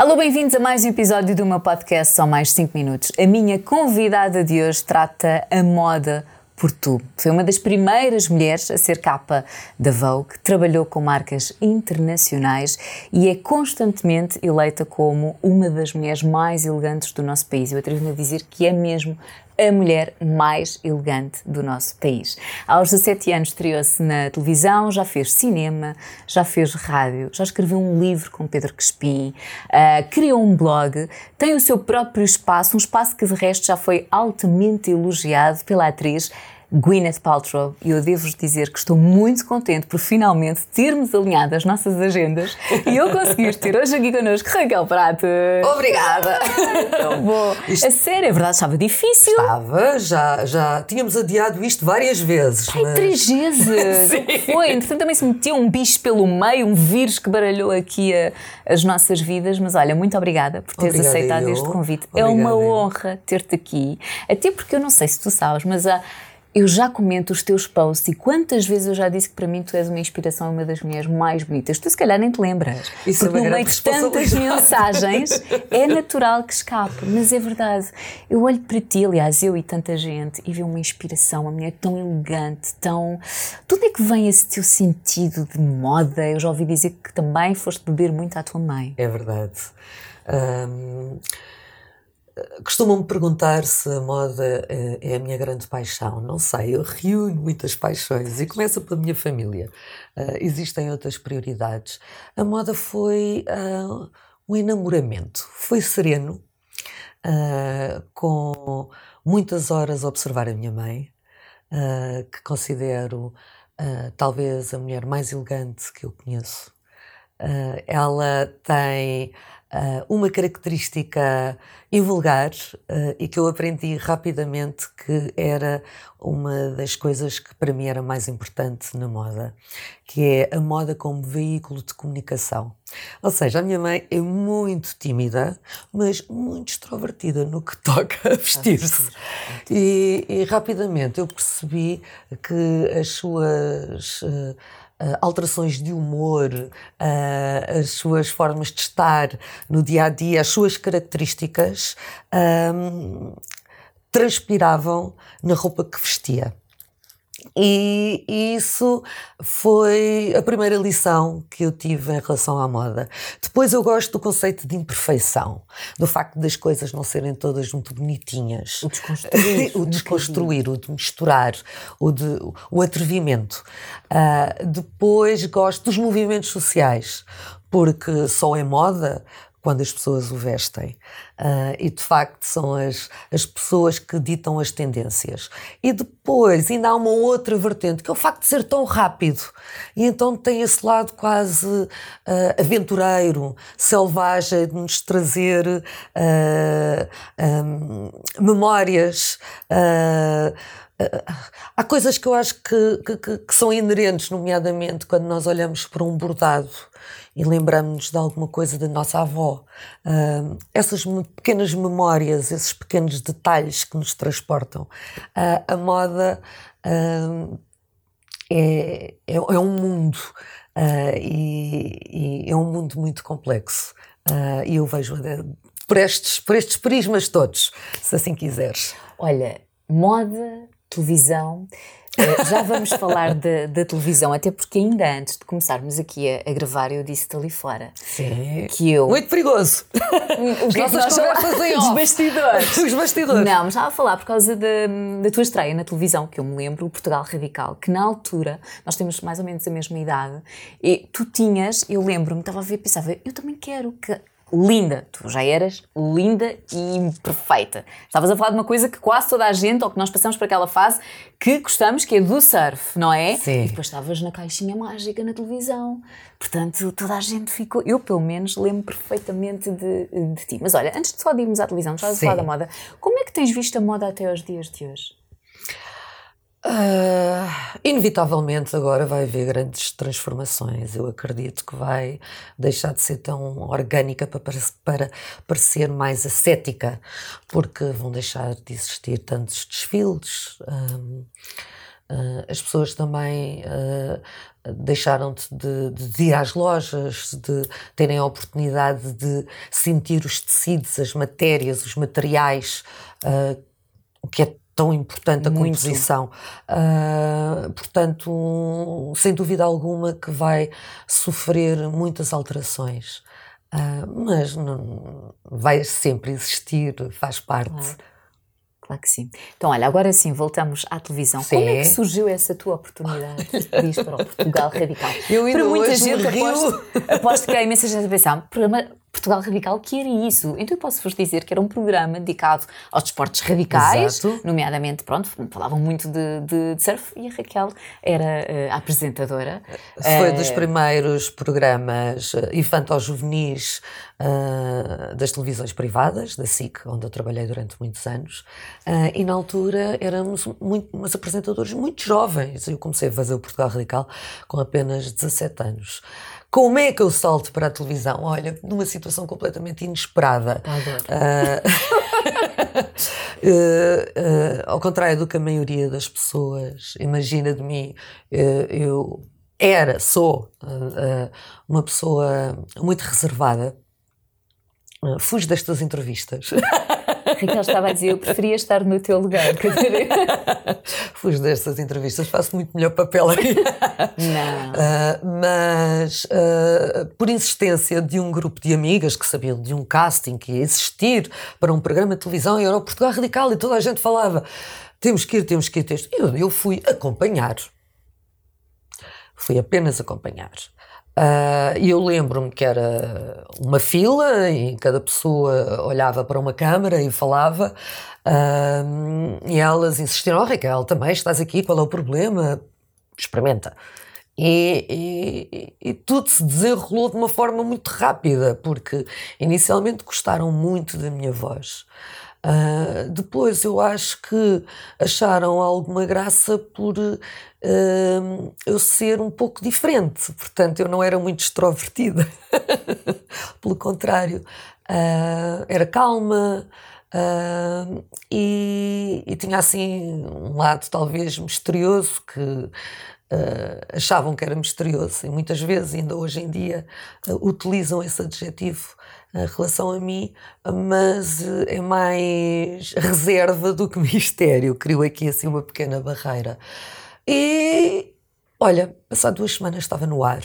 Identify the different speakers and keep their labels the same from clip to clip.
Speaker 1: Alô, bem-vindos a mais um episódio do meu podcast Só Mais 5 Minutos. A minha convidada de hoje trata a moda por tu. Foi uma das primeiras mulheres a ser capa da Vogue, trabalhou com marcas internacionais e é constantemente eleita como uma das mulheres mais elegantes do nosso país. Eu atrevo-me a dizer que é mesmo a mulher mais elegante do nosso país. Aos 17 anos estreou-se na televisão, já fez cinema, já fez rádio, já escreveu um livro com Pedro Crespim, uh, criou um blog, tem o seu próprio espaço, um espaço que de resto já foi altamente elogiado pela atriz Gwyneth Paltrow e eu devo-vos dizer que estou muito contente por finalmente termos alinhado as nossas agendas e eu conseguir ter hoje aqui connosco Raquel Prato.
Speaker 2: Obrigada!
Speaker 1: Tão bom. Isto... A sério, é verdade, estava difícil.
Speaker 2: Estava, já, já tínhamos adiado isto várias vezes.
Speaker 1: Ai, mas... três vezes! Foi, entretanto também se meteu um bicho pelo meio, um vírus que baralhou aqui a, as nossas vidas, mas olha, muito obrigada por teres obrigada aceitado eu. este convite. Obrigada é uma eu. honra ter-te aqui, até porque eu não sei se tu sabes, mas há eu já comento os teus posts e quantas vezes eu já disse que para mim tu és uma inspiração e uma das mulheres mais bonitas. Tu se calhar nem te lembras. Isso porque no meio de tantas mensagens é natural que escape, mas é verdade. Eu olho para ti, aliás, eu e tanta gente, e vejo uma inspiração, uma mulher tão elegante, tão. Tudo é que vem esse teu sentido de moda? Eu já ouvi dizer que também foste beber muito à tua mãe.
Speaker 2: É verdade. Um Costumam-me perguntar se a moda eh, é a minha grande paixão. Não sei, eu reúno muitas paixões e começa pela minha família. Uh, existem outras prioridades. A moda foi uh, um enamoramento, foi sereno, uh, com muitas horas a observar a minha mãe, que considero talvez a mulher mais elegante que eu conheço. ela tem uma característica invulgar uh, e que eu aprendi rapidamente que era uma das coisas que para mim era mais importante na moda, que é a moda como veículo de comunicação. Ou seja, a minha mãe é muito tímida, mas muito extrovertida no que toca a vestir-se. E, e, rapidamente eu percebi que as suas. Uh, alterações de humor, uh, as suas formas de estar no dia a dia, as suas características, um, transpiravam na roupa que vestia. E, isso foi a primeira lição que eu tive em relação à moda. Depois eu gosto do conceito de imperfeição, do facto das coisas não serem todas muito bonitinhas.
Speaker 1: O desconstruir.
Speaker 2: o desconstruir, o de misturar, o, de, o atrevimento. Uh, depois gosto dos movimentos sociais, porque só é moda quando as pessoas o vestem. Uh, e de facto são as, as pessoas que ditam as tendências. E depois ainda há uma outra vertente, que é o facto de ser tão rápido. E então tem esse lado quase uh, aventureiro, selvagem, de nos trazer uh, um, memórias. Há coisas que eu acho que, que, que são inerentes, nomeadamente quando nós olhamos para um bordado e lembramos-nos de alguma coisa da nossa avó. Uh, essas pequenas memórias, esses pequenos detalhes que nos transportam. Uh, a moda uh, é, é, é, um mundo e, e, é um mundo muito complexo. e eu vejo por estes, por estes prismas todos, se assim quiseres.
Speaker 1: Olha, moda, televisão eh, já vamos falar da televisão, até porque ainda antes de começarmos aqui a, a gravar, eu disse-te ali fora.
Speaker 2: Sim.
Speaker 1: Que eu.
Speaker 2: Muito perigoso!
Speaker 1: Os nossos conversas em Os
Speaker 2: bastidores. Os bastidores.
Speaker 1: Não, mas estava a falar por causa da, da tua estreia na televisão, que eu me lembro, o Portugal Radical, que na altura, nós temos mais ou menos a mesma idade, e tu tinhas, eu lembro-me, estava a ver pensava, eu também quero que linda. Tu já eras linda e perfeita. Estavas a falar de uma coisa que quase toda a gente, ou que nós passamos por aquela fase, que gostamos, que é do surf, não é?
Speaker 2: Sim.
Speaker 1: E depois estavas na caixinha mágica na televisão. Portanto, toda a gente ficou. Eu, pelo menos, lembro perfeitamente de, de ti. Mas olha, antes de só de irmos à televisão, estavas a falar da moda. Como é que tens visto a moda até aos dias de hoje?
Speaker 2: Uh, inevitavelmente agora vai haver grandes transformações. Eu acredito que vai deixar de ser tão orgânica para, para parecer mais ascética, porque vão deixar de existir tantos desfiles. Um, Uh, as pessoas também uh, deixaram de, de, de, ir às lojas, de terem a oportunidade de sentir os tecidos, as matérias, os materiais, o que é tão importante a Muito. composição. Uh, portanto, sem dúvida alguma que vai sofrer muitas alterações. Uh, mas não, vai sempre existir, faz parte.
Speaker 1: Claro. claro. que sim. Então, olha, agora sim, voltamos à televisão. Sim. Como é que surgiu essa tua oportunidade de ir para o Portugal Radical?
Speaker 2: Eu ainda para muita gente,
Speaker 1: aposto, aposto que há imensa gente a pensar, programa Portugal Radical, que era isso. Então eu posso-vos dizer que era um programa dedicado aos desportos radicais, Exato. nomeadamente, pronto, falavam muito de, de, de, surf e a Raquel era uh, a apresentadora.
Speaker 2: Foi uh, dos primeiros programas uh, infantil-juvenis uh, das televisões privadas, da SIC, onde eu trabalhei durante muitos anos, e na altura éramos muito, umas apresentadores muito jovens. Eu comecei a fazer o Portugal Radical com apenas 17 anos. Como é que eu salto para a televisão? Olha, numa situação completamente inesperada. Uh, uh, ao contrário do que a maioria das pessoas imagina de mim, eu era, sou uma pessoa muito reservada. fujo destas entrevistas.
Speaker 1: Raquel estava a dizer, eu preferia estar no teu lugar.
Speaker 2: Fujo destas entrevistas, faço muito melhor papel aí.
Speaker 1: Não. Uh,
Speaker 2: mas, uh, por insistência de um grupo de amigas que sabiam de um casting que ia existir para um programa de televisão e era o Portugal Radical e toda a gente falava temos que ir, temos que ir. Eu, eu fui acompanhar. Fui apenas acompanhar. Uh, e eu lembro-me que era uma fila e cada pessoa olhava para uma câmara e falava. Uh, e elas insistiram: Oh, Raquel, também estás aqui, qual é o problema? Experimenta. E, e, e, tudo se desenrolou de uma forma muito rápida, porque inicialmente gostaram muito da minha voz. Uh, depois eu acho que acharam alguma graça por uh, eu ser um pouco diferente, portanto eu não era muito extrovertida, pelo contrário, uh, era calma. E, e, tinha assim um lado talvez misterioso que achavam que era misterioso e muitas vezes ainda hoje em dia utilizam esse adjetivo em relação a mim, mas eh, é mais reserva do que mistério. Criou aqui assim uma pequena barreira. E olha, passado duas semanas estava no ar.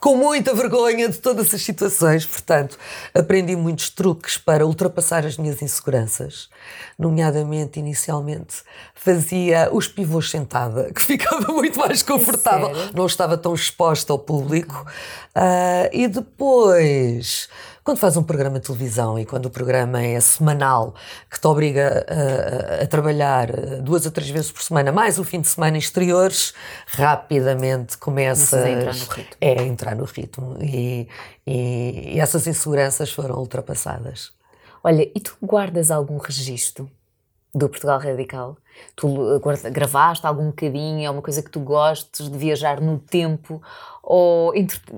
Speaker 2: Com muita vergonha de todas as situações, portanto, aprendi muitos truques para ultrapassar as minhas inseguranças. Nomeadamente, inicialmente, fazia os pivôs sentada, que ficava muito mais confortável, Sério? não estava tão exposta ao público. Uh, e depois quando faz um programa de televisão e quando o programa é semanal, que te obriga a, a, a trabalhar duas a três vezes por semana, mais o fim de semana exteriores, rapidamente começa
Speaker 1: a entrar no ritmo.
Speaker 2: É, entrar no ritmo. E, e, e essas inseguranças foram ultrapassadas.
Speaker 1: Olha, e tu guardas algum registro do Portugal Radical? Tu gravaste algum bocadinho? É uma coisa que tu gostes de viajar no tempo? Ou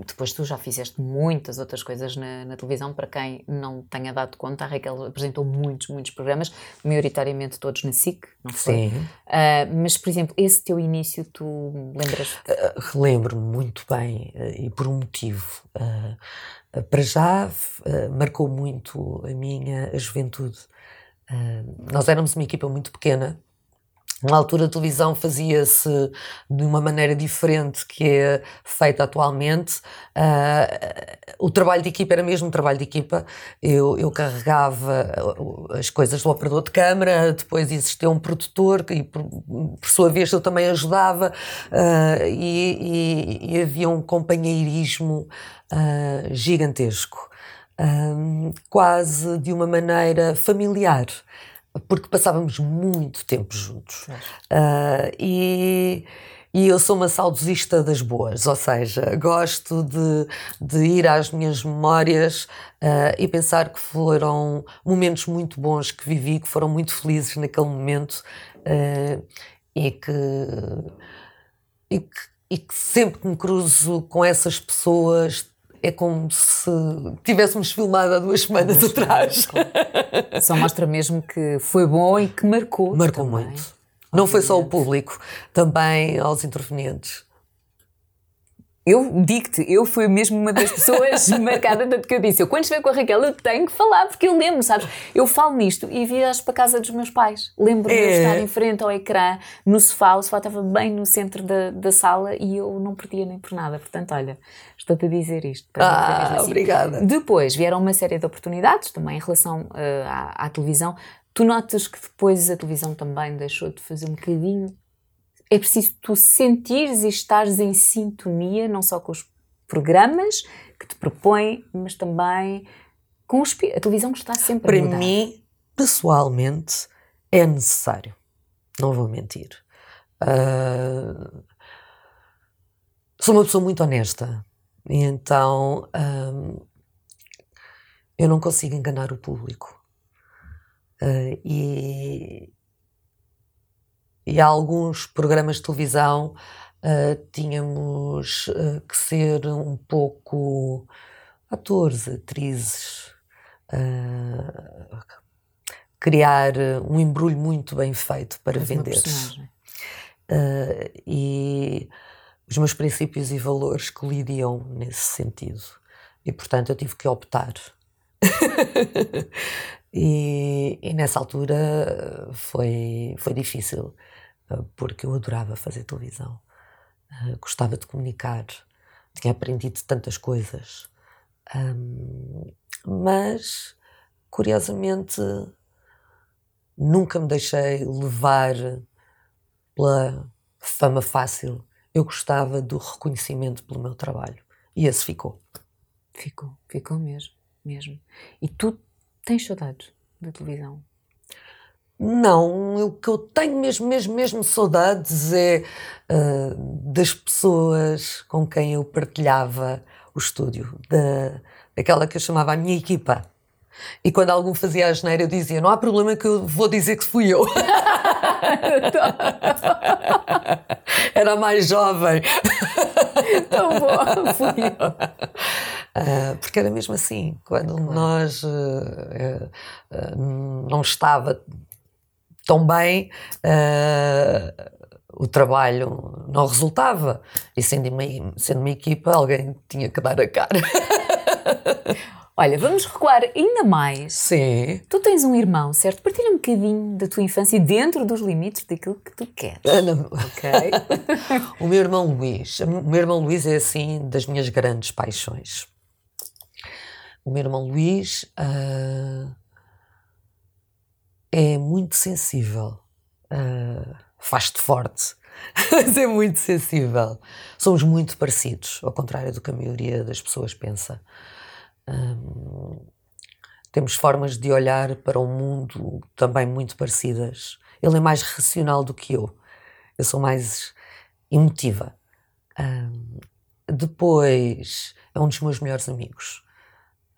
Speaker 1: depois tu já fizeste muitas outras coisas na, na, televisão, para quem não tenha dado conta, a Raquel apresentou muitos, muitos programas, maioritariamente todos na SIC, não foi? Sim. Uh, mas, por exemplo, esse teu início, tu lembras?
Speaker 2: Uh, Relembro-me muito bem uh, e por um motivo. para já, marcou muito a minha juventude. Nós éramos uma equipa muito pequena, na altura a televisão fazia-se de uma maneira diferente que é feita atualmente. Uh, o trabalho de equipa era mesmo um trabalho de equipa. Eu, eu carregava as coisas do operador de câmara, depois existia um produtor e por, por sua vez eu também ajudava uh, e, e, e, havia um companheirismo uh, gigantesco. quase de uma maneira familiar porque passávamos muito tempo juntos. Uh, e, e eu sou uma saudosista das boas, ou seja, gosto de, de ir às minhas memórias uh, e pensar que foram momentos muito bons que vivi, que foram muito felizes naquele momento uh, e, que, e, que, e que sempre que me cruzo com essas pessoas é como se tivéssemos filmado há duas semanas atrás.
Speaker 1: Só mostra mesmo que foi bom e que marcou.
Speaker 2: Marcou também. muito. Não foi só o público, também aos intervenientes.
Speaker 1: Eu digo-te, eu fui mesmo uma das pessoas marcada, tanto que eu disse, eu quando estiver com a Raquel eu tenho que falar, porque eu lembro, sabes? Eu falo nisto e viajo para a casa dos meus pais. Lembro-me é. de estar em frente ao ecrã, no sofá, o sofá estava bem no centro da, da sala e eu não perdia nem por nada. Portanto, olha, estou-te a dizer isto.
Speaker 2: ah, assim. obrigada.
Speaker 1: Depois vieram uma série de oportunidades, também em relação uh, à, à televisão. Tu notas que depois a televisão também deixou de fazer um bocadinho é preciso tu sentires e estares em sintonia, não só com os programas que te propõem, mas também com os, a televisão que está sempre
Speaker 2: Para
Speaker 1: a mudar.
Speaker 2: mim, pessoalmente, é necessário. Não vou mentir. Uh, sou uma pessoa muito honesta. E então uh, eu não consigo enganar o público. Uh, e, e alguns programas de televisão uh, tínhamos uh, que ser um pouco atores, atrizes, uh, criar um embrulho muito bem feito para Mas vender. e os meus princípios e valores colidiam nesse sentido. E portanto eu tive que optar. e, e, nessa altura foi, foi difícil. Ah, porque eu adorava fazer televisão. Uh, gostava de comunicar, tinha aprendido tantas coisas. Um, mas, curiosamente, nunca me deixei levar pela fama fácil. Eu gostava do reconhecimento pelo meu trabalho. E esse ficou.
Speaker 1: Ficou, ficou mesmo, mesmo. E tu tens saudades da televisão?
Speaker 2: Não, o que eu tenho mesmo, mesmo, mesmo saudades é uh, das pessoas com quem eu partilhava o estúdio, da, daquela que eu chamava a minha equipa. E quando algum fazia a geneira, eu dizia: Não há problema que eu vou dizer que fui eu. Era mais jovem.
Speaker 1: Tão bom, fui eu.
Speaker 2: Uh, porque era mesmo assim, quando claro. nós uh, uh, não estava tão bem, uh, o trabalho não resultava. E sendo uma, sendo uma equipa, alguém tinha que dar a cara.
Speaker 1: Olha, vamos recuar ainda mais.
Speaker 2: Sim.
Speaker 1: Tu tens um irmão, certo? Partilha um bocadinho da tua infância dentro dos limites daquilo que tu queres.
Speaker 2: Ah, não. Ok. o meu irmão Luís. O meu irmão Luís é assim das minhas grandes paixões. O meu irmão Luís. Uh é muito sensível. Uh, Faz-te forte, mas é muito sensível. Somos muito parecidos, ao contrário do que a maioria das pessoas pensa. Um, temos formas de olhar para o mundo também muito parecidas. Ele é mais racional do que eu. Eu sou mais emotiva. Um, depois, é um dos meus melhores amigos.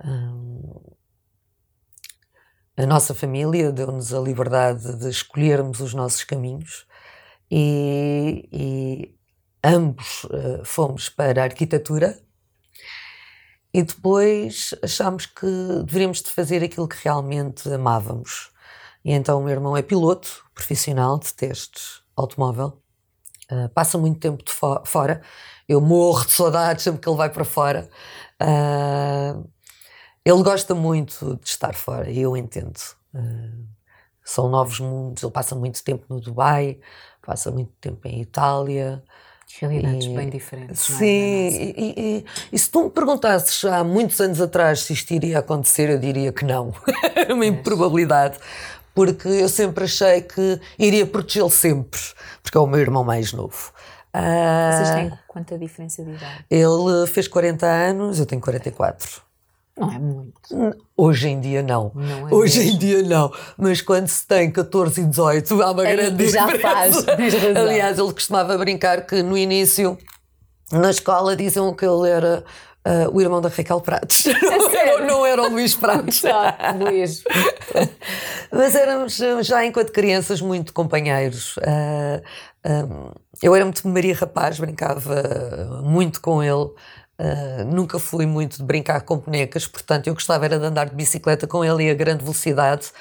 Speaker 2: Um, a nossa família deu-nos a liberdade de escolhermos os nossos caminhos e, e ambos uh, fomos para a arquitetura e depois achámos que deveríamos de fazer aquilo que realmente amávamos. E então o meu irmão é piloto profissional de testes automóvel, uh, passa muito tempo de fo fora, eu morro de saudades sempre que ele vai para fora. Uh, ele gosta muito de estar fora, e eu entendo. Uh, são novos mundos, ele passa muito tempo no Dubai, passa muito tempo em Itália.
Speaker 1: Realidades e, bem diferentes.
Speaker 2: Sim, é? e, e, e, se tu me perguntasses há muitos anos atrás se isto iria acontecer, eu diria que não. Era uma improbabilidade, porque eu sempre achei que iria protegê-lo sempre, porque é o meu irmão mais novo.
Speaker 1: Vocês têm ah, quanta diferença de idade?
Speaker 2: Ele fez 40 anos, eu tenho 44.
Speaker 1: Não é muito.
Speaker 2: Hoje em dia não.
Speaker 1: não é
Speaker 2: Hoje mesmo. em dia não. Mas quando se tem 14 e 18 há uma Aí grande
Speaker 1: já
Speaker 2: diferença.
Speaker 1: faz.
Speaker 2: Aliás, ele costumava brincar que no início, na escola, diziam que ele era Uh, o irmão da Raquel Prates.
Speaker 1: não,
Speaker 2: não era o Luís Prates.
Speaker 1: Luís.
Speaker 2: Mas éramos já enquanto crianças muito companheiros. Uh, um, eu era muito Maria Rapaz, brincava muito com ele. Uh, nunca fui muito de brincar com bonecas, portanto eu gostava era de andar de bicicleta com ele a grande velocidade.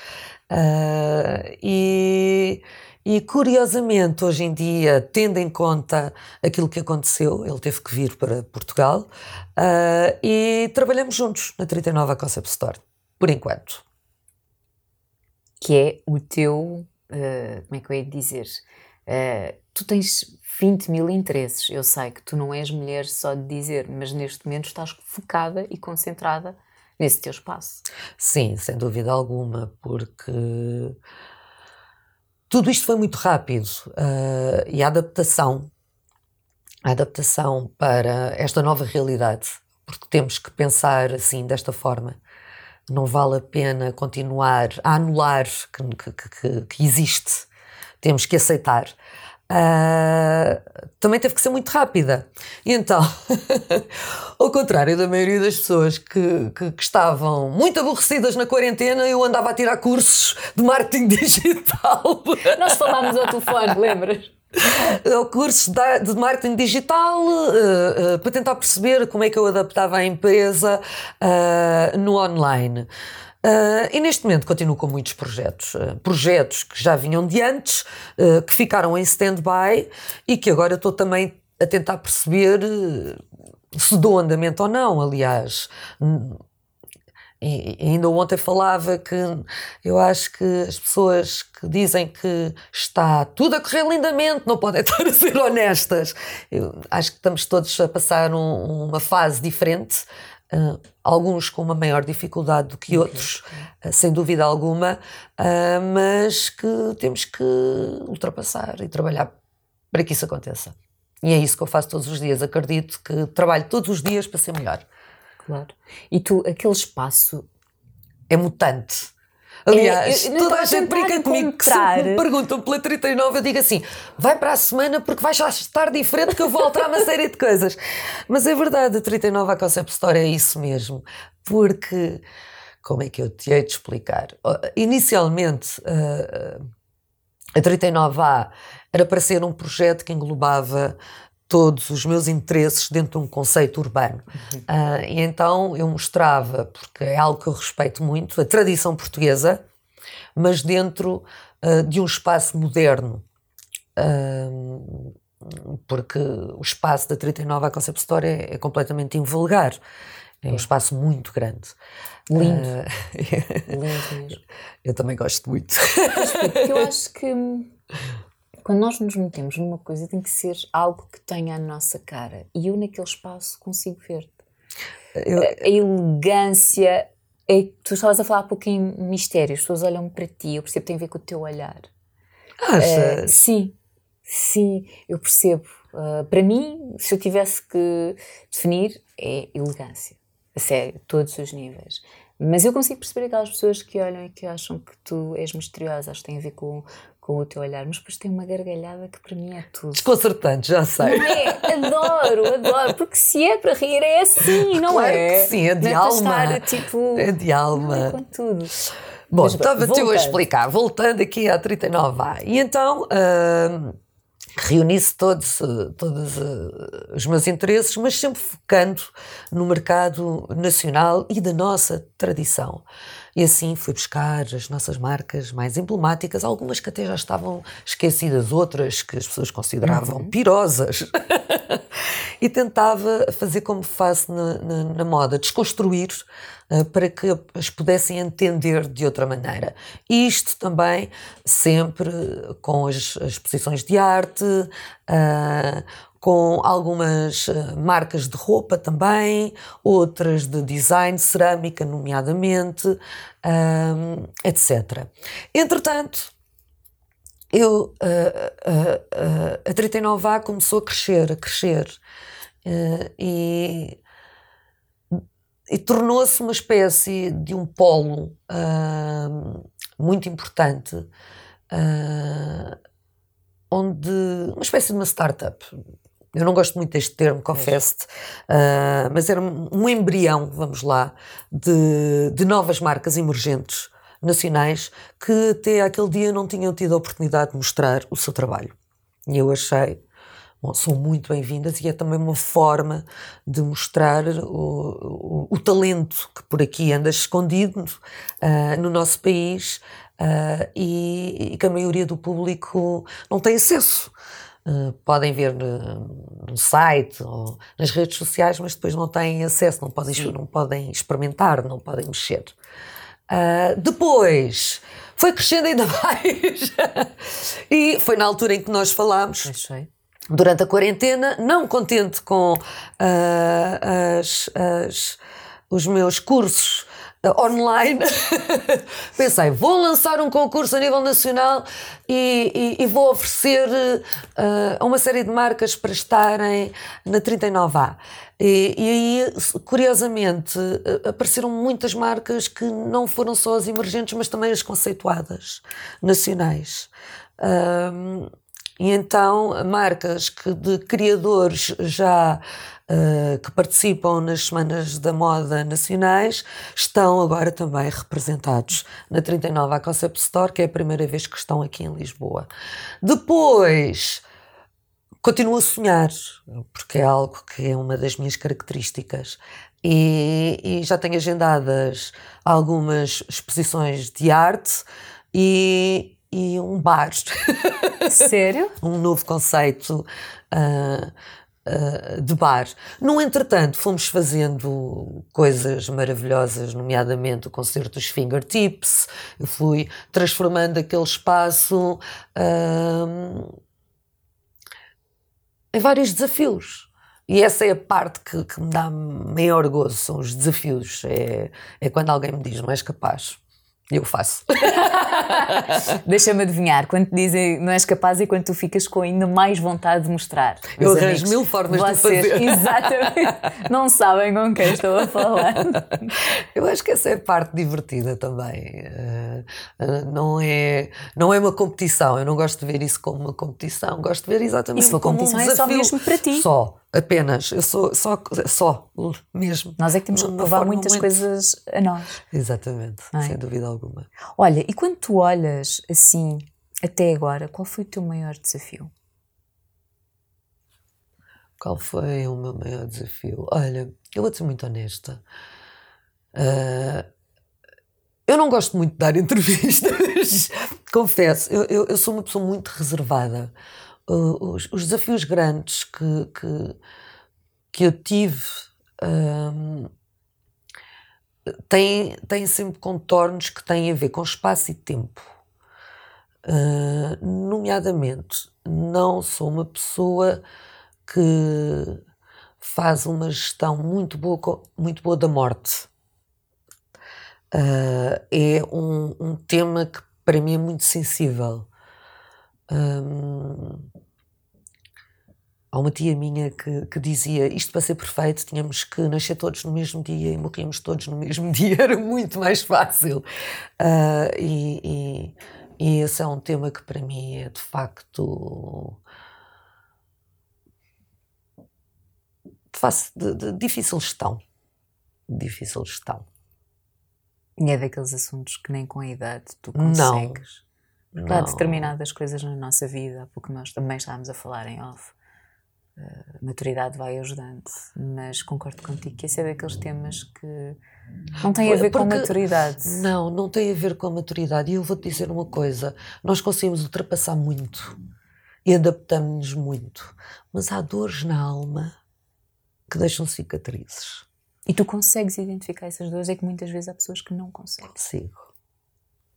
Speaker 2: Uh, e, E curiosamente, hoje em dia, tendo em conta aquilo que aconteceu, ele teve que vir para Portugal uh, e trabalhamos juntos na 39 Concept Store, por enquanto.
Speaker 1: Que é o teu, como é que eu ia dizer? Tu tens 20 mil interesses. Eu sei que tu não és mulher só de dizer, mas neste momento estás focada e concentrada nesse teu espaço.
Speaker 2: Sim, sem dúvida alguma, porque tudo isto foi muito rápido uh, e a adaptação, a adaptação para esta nova realidade, porque temos que pensar assim, desta forma. Não vale a pena continuar a anular que, que, que, que existe. Temos que aceitar. Uh, também teve que ser muito rápida. E então, ao contrário da maioria das pessoas que, que, que, estavam muito aborrecidas na quarentena, eu andava a tirar cursos de marketing digital.
Speaker 1: Nós falámos ao telefone, lembras?
Speaker 2: cursos de marketing digital uh, uh, para tentar perceber como é que eu adaptava a empresa no online. Uh, e neste momento continuo com muitos projetos. Uh, projetos que já vinham de antes, uh, que ficaram em stand-by e que agora estou também a tentar perceber se dou andamento ou não. Aliás, e ainda ontem falava que eu acho que as pessoas que dizem que está tudo a correr lindamente não podem estar a ser honestas. Eu acho que estamos todos a passar um, uma fase diferente. Uh, alguns com uma maior dificuldade do que outros, uh, sem dúvida alguma, uh, mas que temos que ultrapassar e trabalhar para que isso aconteça. E é isso que eu faço todos os dias. Acredito que trabalho todos os dias para ser melhor.
Speaker 1: Claro. E tu, aquele espaço.
Speaker 2: É mutante. Aliás, é, toda a gente brinca comigo que se me perguntam pela 39, eu digo assim: vai para a semana porque vais já estar diferente que eu vou alterar uma série de coisas. Mas é verdade, a 39 a Concept Store é isso mesmo. Porque, como é que eu te hei de explicar? Inicialmente, a 39A era para ser um projeto que englobava todos os meus interesses dentro de um conceito urbano. Uhum. Uh, e então eu mostrava, porque é algo que eu respeito muito, a tradição portuguesa, mas dentro uh, de um espaço moderno. Uh, porque o espaço da 39 à Concept Store é, é completamente invulgar. É um espaço muito grande.
Speaker 1: Lindo. Lindo mesmo.
Speaker 2: Eu também gosto muito.
Speaker 1: Eu acho que quando nós nos metemos numa coisa, tem que ser algo que tenha a nossa cara. E eu, naquele espaço, consigo ver-te. Eu... A elegância. É, tu estavas a falar um pouquinho mistério, as pessoas olham para ti, eu percebo que tem a ver com o teu olhar.
Speaker 2: Achas? Uh,
Speaker 1: sim, sim, eu percebo. Uh, para mim, se eu tivesse que definir, é elegância. A sério, todos os níveis. Mas eu consigo perceber aquelas pessoas que olham e que acham que tu és misteriosa, acho que tem a ver com, com o teu olhar, mas depois tem uma gargalhada que para mim é tudo.
Speaker 2: Desconcertante, já sei.
Speaker 1: Não é? Adoro, adoro, porque se é para rir é assim, não
Speaker 2: claro
Speaker 1: é?
Speaker 2: Que sim, é de
Speaker 1: não
Speaker 2: alma.
Speaker 1: Estar, tipo,
Speaker 2: é de alma.
Speaker 1: É com tudo.
Speaker 2: Bom, estava-te a explicar, voltando aqui à 39A. E então. Uh, reuni-se todos, todos uh, os meus interesses, mas sempre focando no mercado nacional e da nossa tradição. E assim fui buscar as nossas marcas mais emblemáticas, algumas que até já estavam esquecidas, outras que as pessoas consideravam uhum. pirosas. e tentava fazer como faço na, na, na moda, desconstruir uh, para que as pudessem entender de outra maneira. Isto também sempre com as, exposições de arte, uh, com algumas uh, marcas de roupa também, outras de design, cerâmica, nomeadamente, uh, etc. Entretanto, eu, uh, a 39A começou a crescer, a crescer, e, e tornou-se uma espécie de um polo muito importante, onde uma espécie de uma startup, eu não gosto muito deste termo, confesso-te, uh, mas era um embrião, vamos lá, de, de novas marcas emergentes nacionais que até aquele dia não tinham tido a oportunidade de mostrar o seu trabalho. E eu achei, bom, são muito bem-vindas e é também uma forma de mostrar o, o, o talento que por aqui anda escondido uh, no nosso país uh, e, e, que a maioria do público não tem acesso. Uh, podem ver no site ou nas redes sociais, mas depois não têm acesso, não podem, não podem experimentar, não podem mexer. Uh, depois foi crescendo ainda mais. e foi na altura em que nós falámos. Durante a quarentena, não contente com uh, as, as, os meus cursos online, pensei, vou lançar um concurso a nível nacional e, e, e vou oferecer uh, a uma série de marcas para estarem na 39A. E, e, aí, curiosamente, apareceram muitas marcas que não foram só as emergentes, mas também as conceituadas, nacionais. Um, e então, marcas que de criadores já uh, que participam nas Semanas da Moda Nacionais estão agora também representados na 39 A Concept Store, que é a primeira vez que estão aqui em Lisboa. Depois, continuo a sonhar, porque é algo que é uma das minhas características. E, e já tenho agendadas algumas exposições de arte e, e um bar.
Speaker 1: Sério?
Speaker 2: um novo conceito. Uh, uh, de bar. No entretanto, fomos fazendo coisas maravilhosas, nomeadamente o concerto dos Fingertips. Eu fui transformando aquele espaço uh, em vários desafios. E essa é a parte que, que me dá maior gozo, são os desafios. É, é quando alguém me diz, não és capaz. Eu faço.
Speaker 1: Deixa-me adivinhar, quando te dizem não és capaz e quando tu ficas com ainda mais vontade de mostrar.
Speaker 2: Eu arranjo mil formas vocês, de fazer.
Speaker 1: Exatamente. Não sabem com quem estou a falar.
Speaker 2: Eu acho que essa é a parte divertida também. Uh, não, é, não é uma competição. Eu não gosto de ver isso como uma competição. Gosto de ver exatamente
Speaker 1: isso
Speaker 2: como
Speaker 1: um desafio. É só mesmo para ti.
Speaker 2: Só apenas. Eu sou só, só mesmo.
Speaker 1: Nós é que temos que provar muitas muito... coisas a nós.
Speaker 2: Exatamente, é? sem dúvida alguma.
Speaker 1: Olha, e quando tu olhas assim até agora, qual foi o teu maior desafio?
Speaker 2: Qual foi o meu maior desafio? Olha, eu vou ser muito honesta. Uh, eu não gosto muito de dar entrevistas, confesso. Eu, eu, eu, sou uma pessoa muito reservada os, os, desafios grandes que, que, que eu tive um, têm, têm sempre contornos que têm a ver com espaço e tempo. Uh, nomeadamente, não sou uma pessoa que faz uma gestão muito boa, muito boa da morte. Uh, é um, um tema que para mim é muito sensível. Um, há uma tia minha que, que dizia isto para ser perfeito tínhamos que nascer todos no mesmo dia e morríamos todos no mesmo dia, era muito mais fácil. Uh, e, e, e, esse é um tema que para mim é de facto de, de, de difícil gestão. Difícil gestão.
Speaker 1: E é daqueles assuntos que nem com a idade tu consegues. Não porque há determinadas coisas na nossa vida, pouco nós também estávamos a falar em off. A maturidade vai ajudando, mas concordo contigo que esse é daqueles temas que não tem a ver Porque, com a maturidade.
Speaker 2: Não, não tem a ver com a maturidade. E eu vou-te dizer uma coisa: nós conseguimos ultrapassar muito e adaptamos-nos muito, mas há dores na alma que deixam cicatrizes.
Speaker 1: E tu consegues identificar essas dores? É que muitas vezes há pessoas que não conseguem.
Speaker 2: Consigo.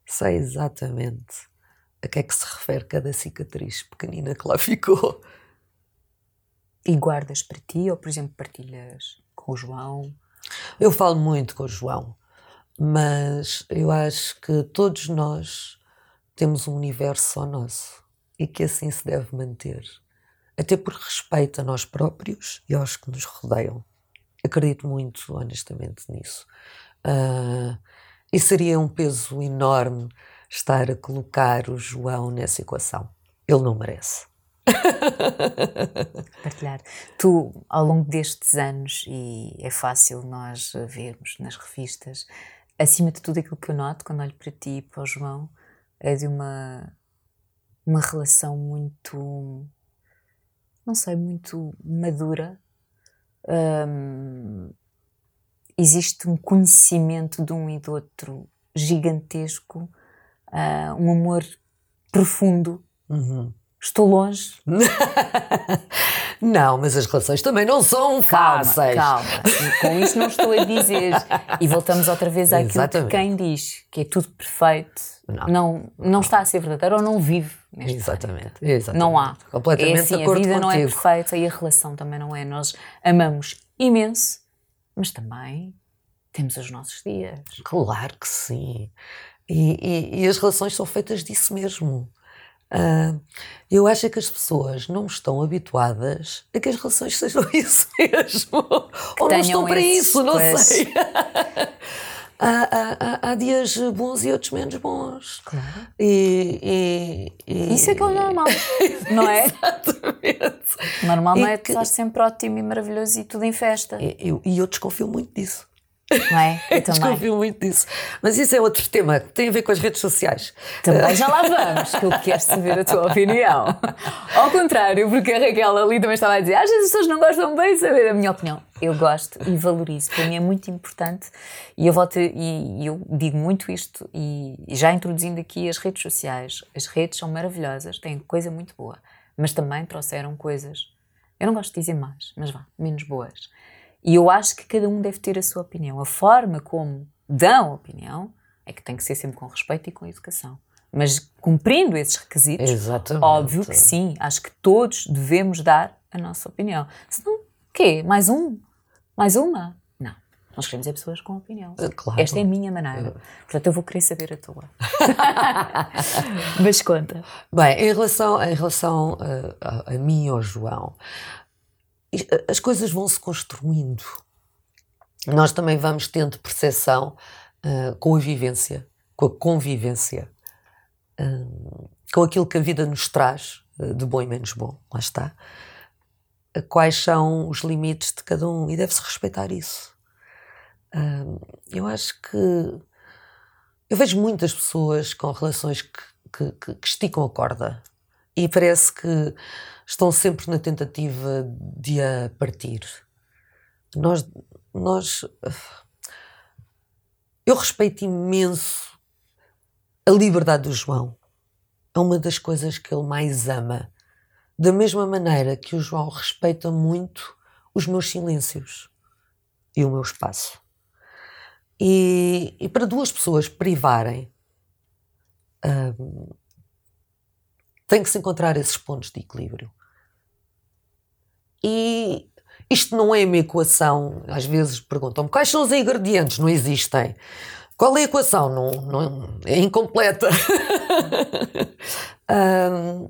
Speaker 2: Sei exatamente a que é que se refere cada cicatriz pequenina que lá ficou.
Speaker 1: E guardas para ti ou, por exemplo, partilhas com o João?
Speaker 2: Eu falo muito com o João, mas eu acho que todos nós temos um universo só nosso e que assim se deve manter, até por respeito a nós próprios e aos que nos rodeiam. Acredito muito, honestamente, nisso. Uh, e seria um peso enorme estar a colocar o João nessa equação. Ele não merece.
Speaker 1: Partilhar. Tu, ao longo destes anos, e é fácil nós vermos nas revistas, acima de tudo aquilo que eu noto quando olho para ti e para o João é de uma, uma relação muito, não sei, muito madura. Existe um conhecimento de um e do outro gigantesco uh, um amor profundo. Uhum. Estou longe.
Speaker 2: não, mas as relações também não são fáceis.
Speaker 1: Calma, com isso não estou a dizer. E voltamos outra vez àquilo Exatamente. que quem diz que é tudo perfeito não, não, não está a ser verdadeiro ou não vive.
Speaker 2: Exatamente, exatamente.
Speaker 1: Não há.
Speaker 2: Completamente
Speaker 1: é assim, A vida
Speaker 2: contigo.
Speaker 1: não é perfeita e a relação também não é. Nós amamos imenso, mas também temos os nossos dias.
Speaker 2: Claro que sim. E, e, e as relações são feitas disso mesmo. Uh, eu acho que as pessoas não estão habituadas a que as relações sejam isso mesmo. Ou não estão para isso, não pois. sei. há, há, há, dias bons e outros menos bons.
Speaker 1: Claro.
Speaker 2: E, e, e...
Speaker 1: Isso é que é o normal, não é?
Speaker 2: Exatamente.
Speaker 1: Normal não é que... estar sempre ótimo e maravilhoso e tudo em festa.
Speaker 2: E, eu, e eu desconfio muito disso.
Speaker 1: Não é? Eu também.
Speaker 2: Desconfio muito disso. Mas isso é outro tema, tem a ver com as redes sociais.
Speaker 1: Também já lá vamos, que eu quero saber a tua opinião. Ao contrário, porque a Raquel ali também estava a dizer, às vezes as pessoas não gostam bem de saber a minha opinião. Eu gosto e valorizo, para mim é muito importante e eu volto e eu digo muito isto e já introduzindo aqui as redes sociais. As redes são maravilhosas, têm coisa muito boa, mas também trouxeram coisas. Eu não gosto de dizer mais, mas vá, menos boas e eu acho que cada um deve ter a sua opinião. A forma como dão a opinião é que tem que ser sempre com respeito e com educação. Mas cumprindo esses requisitos,
Speaker 2: Exatamente.
Speaker 1: óbvio que sim, acho que todos devemos dar a nossa opinião. Senão, o quê? Mais um? Mais uma? Não. Nós queremos é pessoas com opinião.
Speaker 2: Eh, claro.
Speaker 1: Esta é a minha maneira. Portanto, eu vou querer saber a tua. Mas conta.
Speaker 2: Bem, em relação, em relação a, a, a mim ou João, as coisas vão se construindo. Nós também vamos tendo percepção uh, com a vivência, com a convivência, uh, com aquilo que a vida nos traz uh, de bom e menos bom. Lá está. Quais são os limites de cada um e deve-se respeitar isso. eu acho que. Eu vejo muitas pessoas com relações que, que, que esticam a corda e parece que estão sempre na tentativa de a partir. Nós, nós, eu respeito imenso a liberdade do João. É uma das coisas que ele mais ama. Da mesma maneira que o João respeita muito os meus silêncios e o meu espaço. E, e para duas pessoas privarem, hum, tem que se encontrar esses pontos de equilíbrio. E isto não é uma equação. Às vezes perguntam-me quais são os ingredientes, não existem. Qual é a equação? Não, não é incompleta. um,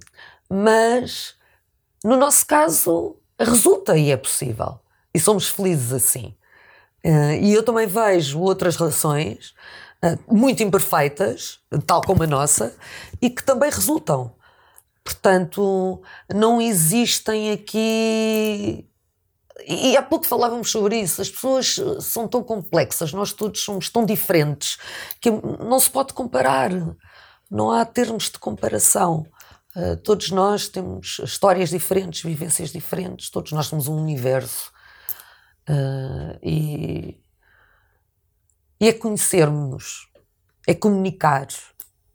Speaker 2: mas no nosso caso resulta e é possível. E somos felizes assim. Uh, e eu também vejo outras relações uh, muito imperfeitas, tal como a nossa, e que também resultam. Portanto, não existem aqui. E há pouco falávamos sobre isso. As pessoas são tão complexas, nós todos somos tão diferentes que não se pode comparar. Não há termos de comparação. Uh, todos nós temos histórias diferentes, vivências diferentes, todos nós somos um universo. Uh, e, e é conhecermos-nos, é comunicar,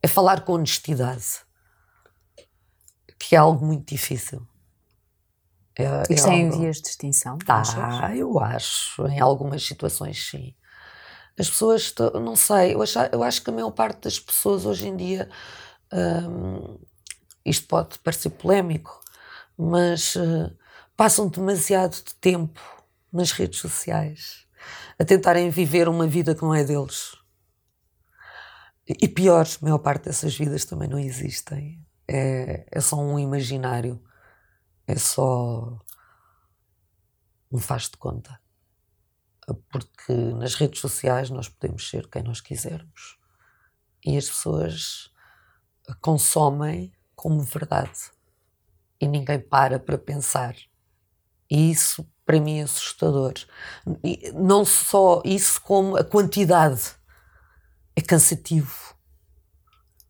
Speaker 2: é falar com honestidade que é algo muito difícil.
Speaker 1: É, Isto é, é algo... em vias de extinção?
Speaker 2: Tá, eu acho. Em algumas situações, sim. As pessoas, não sei, eu acho, eu acho que a maior parte das pessoas hoje em dia, hum, isto pode parecer polémico, mas uh, passam demasiado de tempo nas redes sociais a tentarem viver uma vida que não é deles. E pior, a maior parte dessas vidas também não existem é, é só um imaginário, é só um faz de conta. Porque nas redes sociais nós podemos ser quem nós quisermos e as pessoas consomem como verdade e ninguém para para pensar. E isso para mim é assustador. E não só isso, como a quantidade. É cansativo.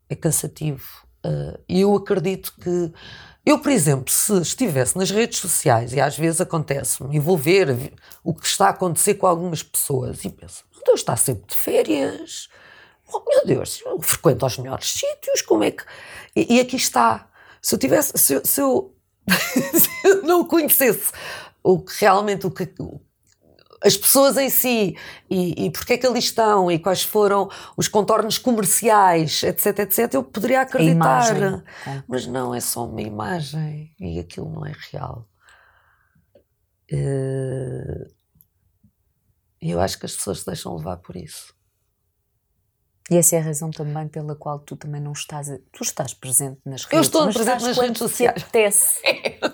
Speaker 2: É cansativo. Uh, eu acredito que eu, por exemplo, se estivesse nas redes sociais e às vezes acontece-me envolver o que está a acontecer com algumas pessoas e penso, Deus está sempre de férias, oh meu Deus, eu frequento os melhores sítios, como é que. E, e aqui está. Se eu tivesse, se eu, se eu, se eu não conhecesse o que realmente o que, as pessoas em si e, e porque é que ali estão e quais foram os contornos comerciais, etc, etc, eu poderia acreditar. É. Mas não, é só uma imagem e aquilo não é real. Eh, e eu acho que as pessoas se deixam levar por isso.
Speaker 1: E essa é a razão também pela qual tu também não estás. Tu estás presente nas redes
Speaker 2: Eu estou presente nas redes sociais.
Speaker 1: Apetece.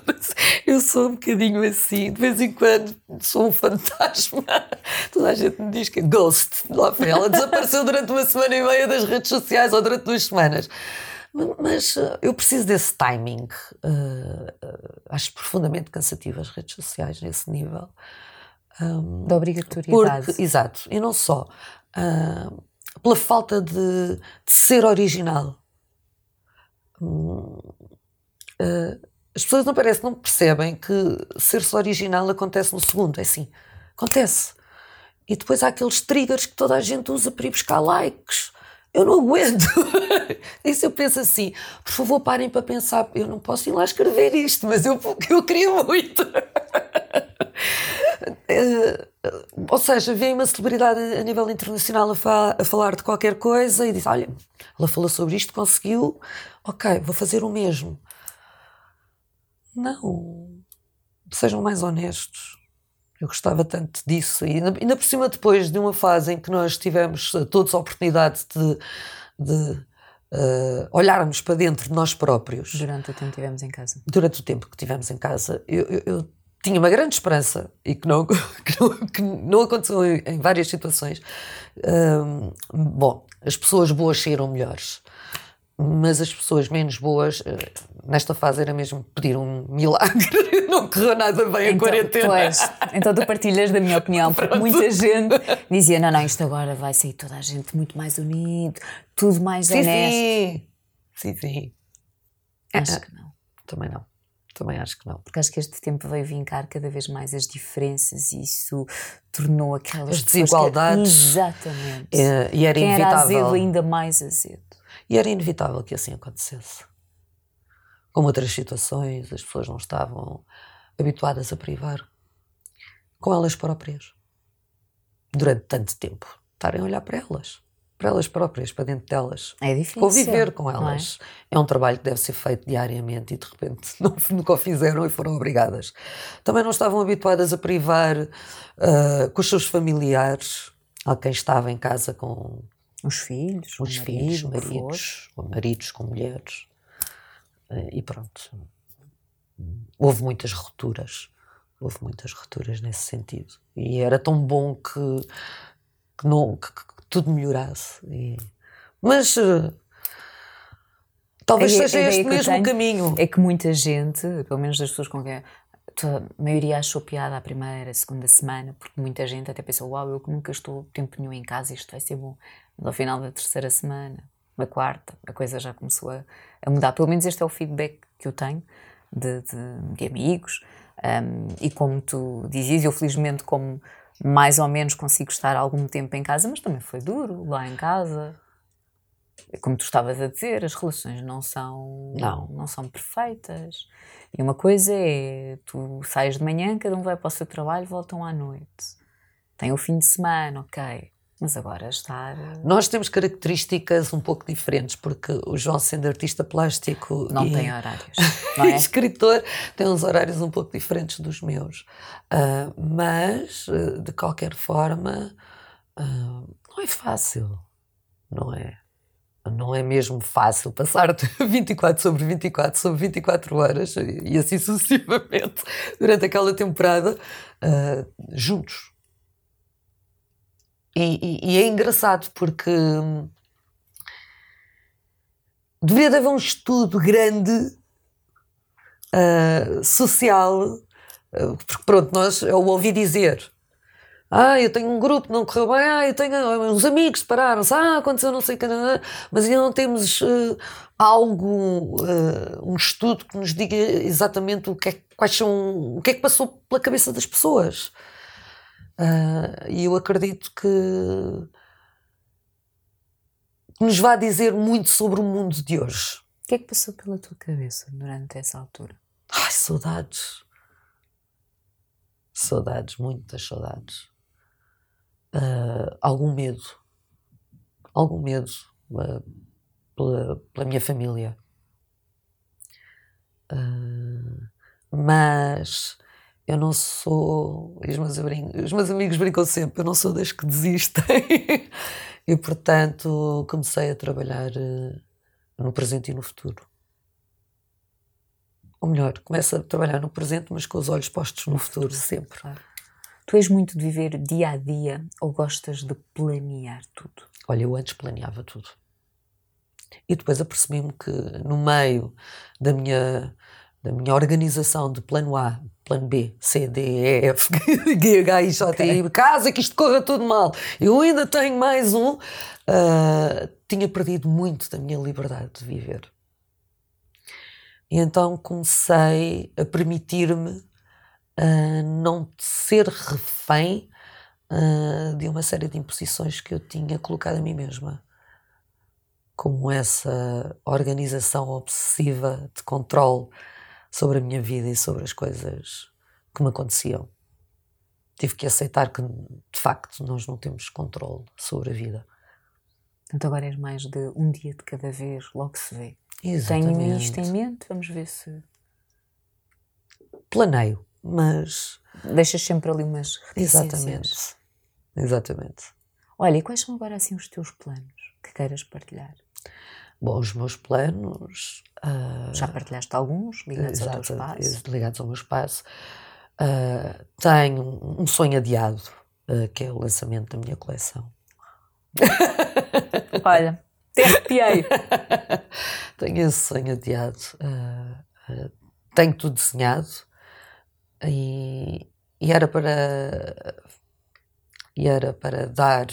Speaker 2: eu sou um bocadinho assim, de vez em quando sou um fantasma. Toda a gente me diz que é ghost. Lá foi ela, desapareceu durante uma semana e meia das redes sociais ou durante duas semanas. Mas uh, eu preciso desse timing. Uh, uh, acho profundamente cansativo as redes sociais nesse nível.
Speaker 1: Um, da obrigatoriedade.
Speaker 2: Porque, exato. E não só. Uh, pela falta de, de ser original. Hum, uh, as pessoas não parecem, não percebem que ser-se original acontece no segundo, é assim, acontece. E depois há aqueles triggers que toda a gente usa para ir buscar likes. Eu não aguento. Isso eu penso assim, por favor parem para pensar, eu não posso ir lá escrever isto, mas eu, eu queria muito. Ou seja, vem uma celebridade a nível internacional a, fa a, falar de qualquer coisa e diz: Olha, ela falou sobre isto, conseguiu, ok, vou fazer o mesmo. Não. Sejam mais honestos. Eu gostava tanto disso. E ainda, ainda por cima, depois de uma fase em que nós tivemos todos a oportunidade de, de uh, olharmos para dentro de nós próprios.
Speaker 1: Durante o tempo que tivemos em casa.
Speaker 2: Durante o tempo que tivemos em casa. eu, eu, eu tinha uma grande esperança e que não, que não, que não aconteceu em, em, várias situações. Bom, as pessoas boas saíram melhores, mas as pessoas menos boas, eh, nesta fase, era mesmo pedir um milagre. não correu nada bem então, a quarentena.
Speaker 1: Pois, então tu partilhas da minha opinião, porque muita gente dizia: não, não, isto agora vai sair toda a gente muito mais unido, tudo mais
Speaker 2: sim,
Speaker 1: honesto.
Speaker 2: Sim, sim, sim.
Speaker 1: Acho que não.
Speaker 2: Também não. Também acho que não.
Speaker 1: Porque acho que este tempo veio vincar cada vez mais as diferenças e isso tornou aquelas
Speaker 2: as desigualdades.
Speaker 1: Exatamente.
Speaker 2: É, e era
Speaker 1: Quem
Speaker 2: inevitável.
Speaker 1: Era azedo, ainda mais azedo.
Speaker 2: E era inevitável que assim acontecesse. Como outras situações, as pessoas não estavam habituadas a privar com elas próprias durante tanto tempo. Estarem a olhar para elas para elas próprias, para dentro delas.
Speaker 1: É difícil.
Speaker 2: Conviver com elas. É? é? um trabalho que deve ser feito diariamente e de repente não, nunca o fizeram e foram obrigadas. Também não estavam habituadas a privar uh, com os seus familiares, alguém estava em casa com
Speaker 1: os filhos,
Speaker 2: os filhos, maridos, com maridos com mulheres. Uh, e pronto. Houve muitas rupturas. Houve muitas rupturas nesse sentido. E era tão bom que, que, não, que, tudo melhorasse. E... Mas uh, talvez seja este mesmo tenho, caminho.
Speaker 1: É que muita gente, pelo menos das pessoas com quem a maioria achou piada a primeira, a segunda semana, porque muita gente até pensou: Uau, eu que nunca estou tempo nenhum em casa, isto vai ser bom. Mas ao final da terceira semana, na quarta, a coisa já começou a, a mudar. Pelo menos este é o feedback que eu tenho de, de, de amigos. Um, e como tu dizias, eu felizmente, como mais ou menos consigo estar algum tempo em casa, mas também foi duro lá em casa. Como tu estavas a dizer, as relações não são, não. não são perfeitas. E uma coisa é, tu sais de manhã, cada um vai para o seu trabalho, voltam à noite. Tem o fim de semana, ok. Mas agora estar.
Speaker 2: Nós temos características um pouco diferentes, porque o João, sendo artista plástico.
Speaker 1: Não
Speaker 2: e...
Speaker 1: tem horários. Não é?
Speaker 2: escritor, tem uns horários um pouco diferentes dos meus. Uh, mas, uh, de qualquer forma, uh, não é fácil. Não é? Não é mesmo fácil passar 24 sobre 24 sobre 24 horas e assim sucessivamente durante aquela temporada juntos e, e, e é engraçado porque hum, deveria haver um estudo grande uh, social, uh, porque pronto, nós eu ouvi dizer. Ah, eu tenho um grupo, não correu bem. Ah, eu tenho uns amigos separaram-se. Ah, aconteceu não sei o que. Mas ainda não temos uh, algo, um estudo que nos diga exatamente o que é, quais são, o que é que passou pela cabeça das pessoas. Uh, e eu acredito que nos vá dizer muito sobre o mundo de hoje.
Speaker 1: O que é que passou pela tua cabeça durante essa altura?
Speaker 2: Ai, saudades. Saudades, muitas saudades. Uh, algum medo. Algum medo uh, pela, pela, minha família. Uh, mas eu não sou. Os meus, os meus amigos brincam sempre, eu não sou das que desistem. e portanto comecei a trabalhar no presente e no futuro. Ou melhor, começa a trabalhar no presente, mas com os olhos postos no, futuro, sempre.
Speaker 1: Tu és muito de viver dia a dia ou gostas de planear tudo?
Speaker 2: Olha, eu antes planeava tudo. E depois apercebi-me que no meio da minha, da minha organização de plano A, plano B, C, D, E, F, G, H, I, J, okay. I, caso que isto corra tudo mal, eu ainda tenho mais um, uh, tinha perdido muito da minha liberdade de viver. E então comecei a permitir-me uh, não ser refém uh, de uma série de imposições que eu tinha colocado a mim mesma. Como essa organização obsessiva de controle sobre a minha vida e sobre as coisas que me aconteciam. Tive que aceitar que, de facto, nós não temos controle sobre a vida.
Speaker 1: Portanto, agora és mais de um dia de cada vez, logo se vê. Exatamente. Tenho isto em mente, vamos ver se.
Speaker 2: Planeio, mas.
Speaker 1: Deixas sempre ali umas
Speaker 2: Exatamente. Exatamente.
Speaker 1: Olha, e quais são agora assim os teus planos que queiras partilhar?
Speaker 2: Bom, os meus planos.
Speaker 1: Uh, Já partilhaste alguns ligados ao teu espaço?
Speaker 2: Ligados ao meu espaço. Uh, tenho um sonho adiado, uh, que é o lançamento da minha coleção.
Speaker 1: Olha, te arrepiei.
Speaker 2: tenho esse sonho adiado. Tenho tudo desenhado e, e, era para e era para dar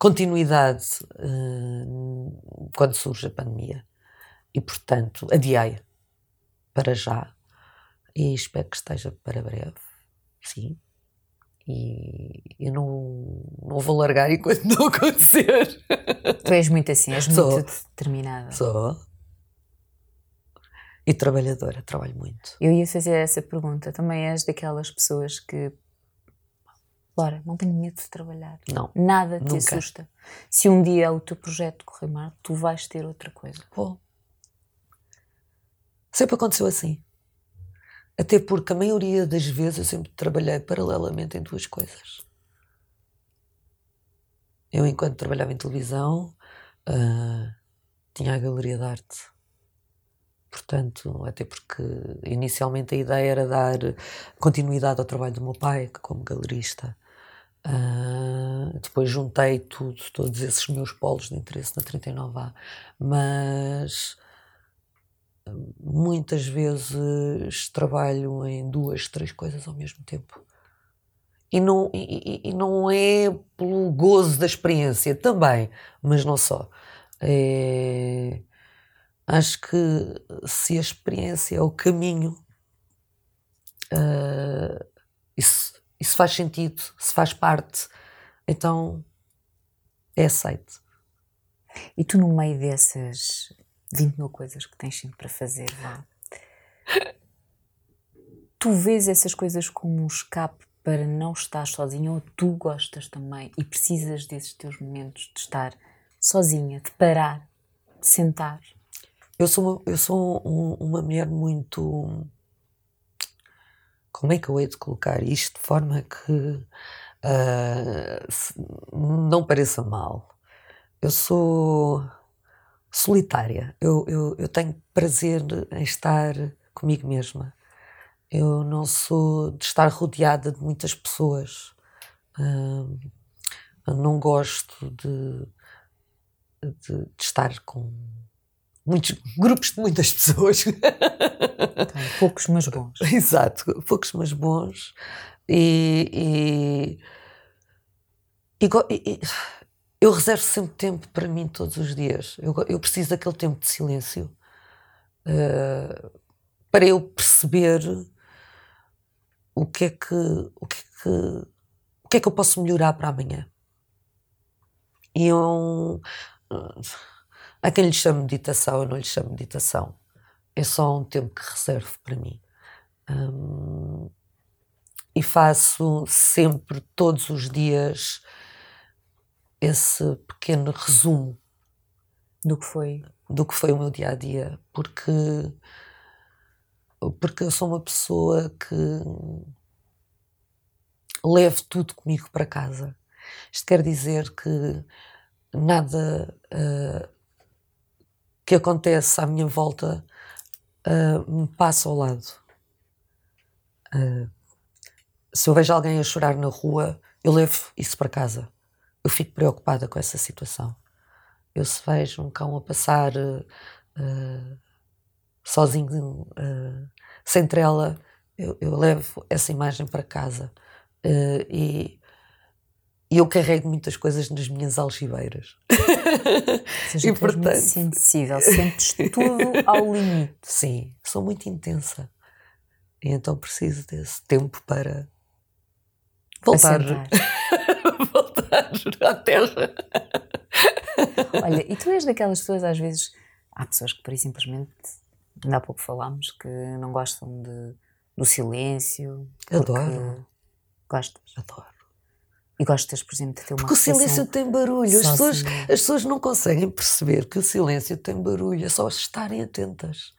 Speaker 2: continuidade uh, quando surge a pandemia e portanto adiei para já e espero que esteja para breve sim e eu não, não vou largar enquanto não acontecer.
Speaker 1: Tu és muito assim, és Sou. muito determinada.
Speaker 2: Sou. E trabalhadora, trabalho muito.
Speaker 1: Eu ia fazer essa pergunta. Também és daquelas pessoas que. Não tenho medo de trabalhar.
Speaker 2: Não.
Speaker 1: Nada te nunca. assusta. Se um dia o teu projeto correr mal, tu vais ter outra coisa.
Speaker 2: Vou. Sempre aconteceu assim. Até porque a maioria das vezes eu sempre trabalhei paralelamente em duas coisas. Eu, enquanto trabalhava em televisão, uh, tinha a galeria de arte. Portanto, até porque inicialmente a ideia era dar continuidade ao trabalho do meu pai, como galerista. Uh, depois juntei tudo, todos esses meus polos de interesse na 39A. Mas muitas vezes trabalho em duas, três coisas ao mesmo tempo. E não, e, e não é pelo gozo da experiência, também, mas não só. É, acho que se a experiência é o caminho, uh, isso, isso faz sentido, se faz parte, então é aceito.
Speaker 1: E tu, no meio dessas 20 mil coisas que tens sempre para fazer, vá. tu vês essas coisas como um escape para não estar sozinha ou tu gostas também e precisas desses teus momentos de estar sozinha, de parar, de sentar?
Speaker 2: Eu sou eu sou um, uma mulher muito. Como é que eu hei de colocar isto de forma que uh, não pareça mal? Eu sou solitária. Eu, eu, eu tenho prazer em estar comigo mesma. Eu não sou de estar rodeada de muitas pessoas. Uh, não gosto de, de, de, estar com muitos grupos de muitas pessoas.
Speaker 1: Então, poucos, mas bons.
Speaker 2: Exato, poucos, mas bons. E, e, e, eu reservo sempre tempo para mim todos os dias. Eu, eu preciso daquele tempo de silêncio uh, para eu perceber o que é que o que é que, o que é que eu posso melhorar para amanhã. E eu, há quem lhe chame meditação, eu não lhe chamo meditação. É só um tempo que reservo para mim. Um, e faço sempre, todos os dias, esse pequeno resumo
Speaker 1: do que foi
Speaker 2: do que foi o meu dia a dia, porque porque eu sou uma pessoa que levo tudo comigo para casa. Isto quer dizer que nada uh, que acontece à minha volta uh, me passa ao lado. Uh, se eu vejo alguém a chorar na rua, eu levo isso para casa. Eu fico preocupada com essa situação. Eu se vejo um cão a passar uh, sozinho, sem trela, eu, eu, levo essa imagem para casa. E, e eu carrego muitas coisas nas minhas algibeiras.
Speaker 1: Seja, e, portanto, muito sensível, sentes tudo ao limite.
Speaker 2: Sim, sou muito intensa. E então preciso desse tempo para voltar, voltar à terra.
Speaker 1: Olha, e tu és daquelas pessoas, às vezes, há pessoas que, por simplesmente, ainda há pouco falámos, que não gostam de, do silêncio.
Speaker 2: Adoro.
Speaker 1: Gostas?
Speaker 2: Adoro.
Speaker 1: E gostas, por exemplo, de ter uma
Speaker 2: Porque o silêncio tem barulho. As pessoas, as pessoas não conseguem perceber que o silêncio tem barulho. É só estarem atentas.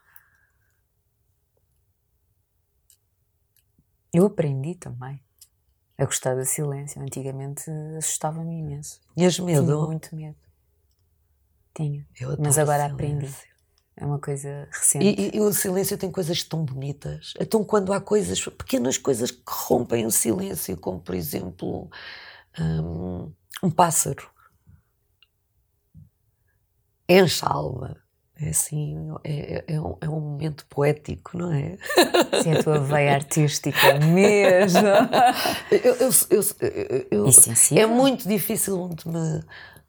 Speaker 1: Eu aprendi também a gostar do silêncio. Antigamente assustava-me imenso.
Speaker 2: Tinhas medo?
Speaker 1: Tinha muito medo. Tinha. Mas agora aprendi. É uma coisa recente.
Speaker 2: E, e, e, o silêncio tem coisas tão bonitas. Então, quando há coisas, pequenas coisas que rompem o silêncio, como por exemplo um, um pássaro, enche a alma. É assim, é, é, é, um, é um momento poético, não é?
Speaker 1: Sim, a tua veia artística mesmo.
Speaker 2: eu, eu, eu, eu é muito difícil de me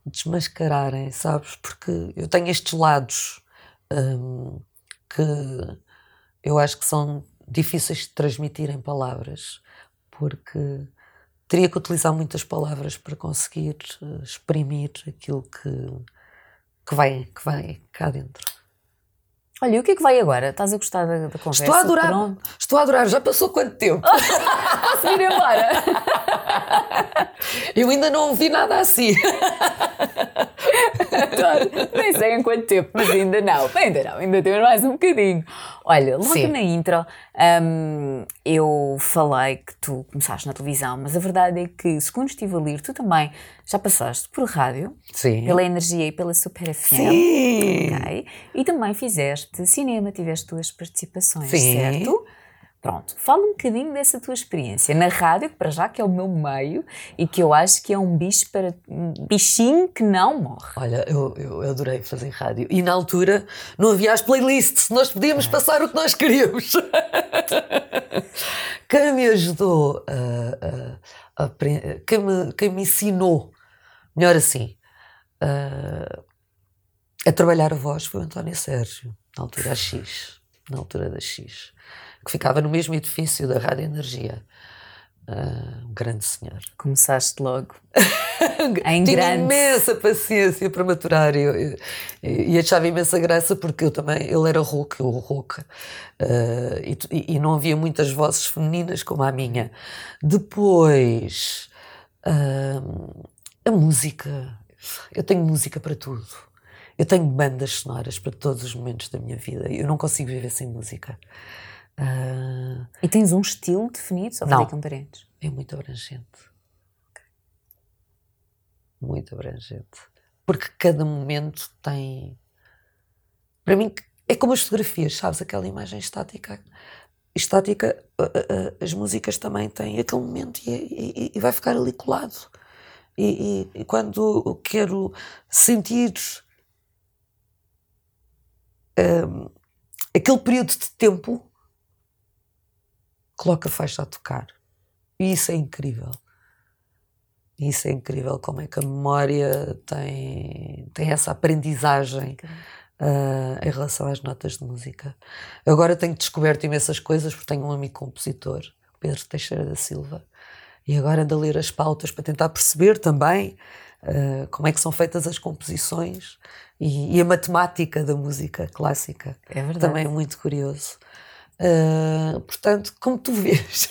Speaker 2: desmascararem, sabes? Porque eu tenho estes lados um, que eu acho que são difíceis de transmitir em palavras, porque teria que utilizar muitas palavras para conseguir eh, exprimir aquilo que que vai, que vai cá dentro.
Speaker 1: Olha, e o que é que vai agora? Estás a gostar da, da conversa?
Speaker 2: Estou a adorar. Pronto. Estou a adorar. Já passou quanto tempo?
Speaker 1: Posso ir embora?
Speaker 2: Eu ainda não ouvi nada assim.
Speaker 1: Nem sei em quanto tempo, mas ainda não. Ainda não, ainda temos mais um bocadinho. Olha, logo Sim. na intro um, eu falei que tu começaste na televisão, mas a verdade é que, segundo estive a ler, tu também já passaste por rádio,
Speaker 2: Sim.
Speaker 1: pela Energia e pela Super FM.
Speaker 2: Sim.
Speaker 1: Okay? E também fizeste cinema, tiveste duas participações, Sim. certo? Pronto, fala um bocadinho dessa tua experiência na rádio, que para já que é o meu meio e que eu acho que é um bicho para um bichinho que não morre.
Speaker 2: Olha, eu, eu adorei fazer rádio e na altura não havia as playlists, nós podíamos é. passar o que nós queríamos. quem me ajudou, a, a, a, quem, me, quem me ensinou, melhor assim, a trabalhar a voz foi o António Sérgio, na altura a X, na altura da X que ficava no mesmo edifício da Rádio Energia. Uh, um grande senhor.
Speaker 1: Começaste logo. em
Speaker 2: Tinha
Speaker 1: grande.
Speaker 2: imensa paciência para maturar e, achava imensa graça porque eu também, ele era rouco, eu rouca, uh, e, e, não havia muitas vozes femininas como a minha. Depois, uh, a música, eu tenho música para tudo. Eu tenho bandas sonoras para todos os momentos da minha vida. Eu não consigo viver sem música.
Speaker 1: Uh... E tens um estilo definido? Só com parentes?
Speaker 2: É muito abrangente. Okay. Muito abrangente. Porque cada momento tem. Para mim, é como as fotografias, sabes? Aquela imagem estática. Estática, as músicas também têm aquele momento e, e, e vai ficar ali colado. E, e, quando quero sentir um, aquele período de tempo coloca a faixa a tocar. E isso é incrível. Isso é incrível como é que a memória tem, tem essa aprendizagem uh, em relação às notas de música. Agora tenho descoberto imensas coisas porque tenho um amigo compositor, Pedro Teixeira da Silva, e agora ando a ler as pautas para tentar perceber também uh, como é que são feitas as composições e, e, a matemática da música clássica.
Speaker 1: É verdade.
Speaker 2: Também é muito curioso. Uh, portanto, como tu vês.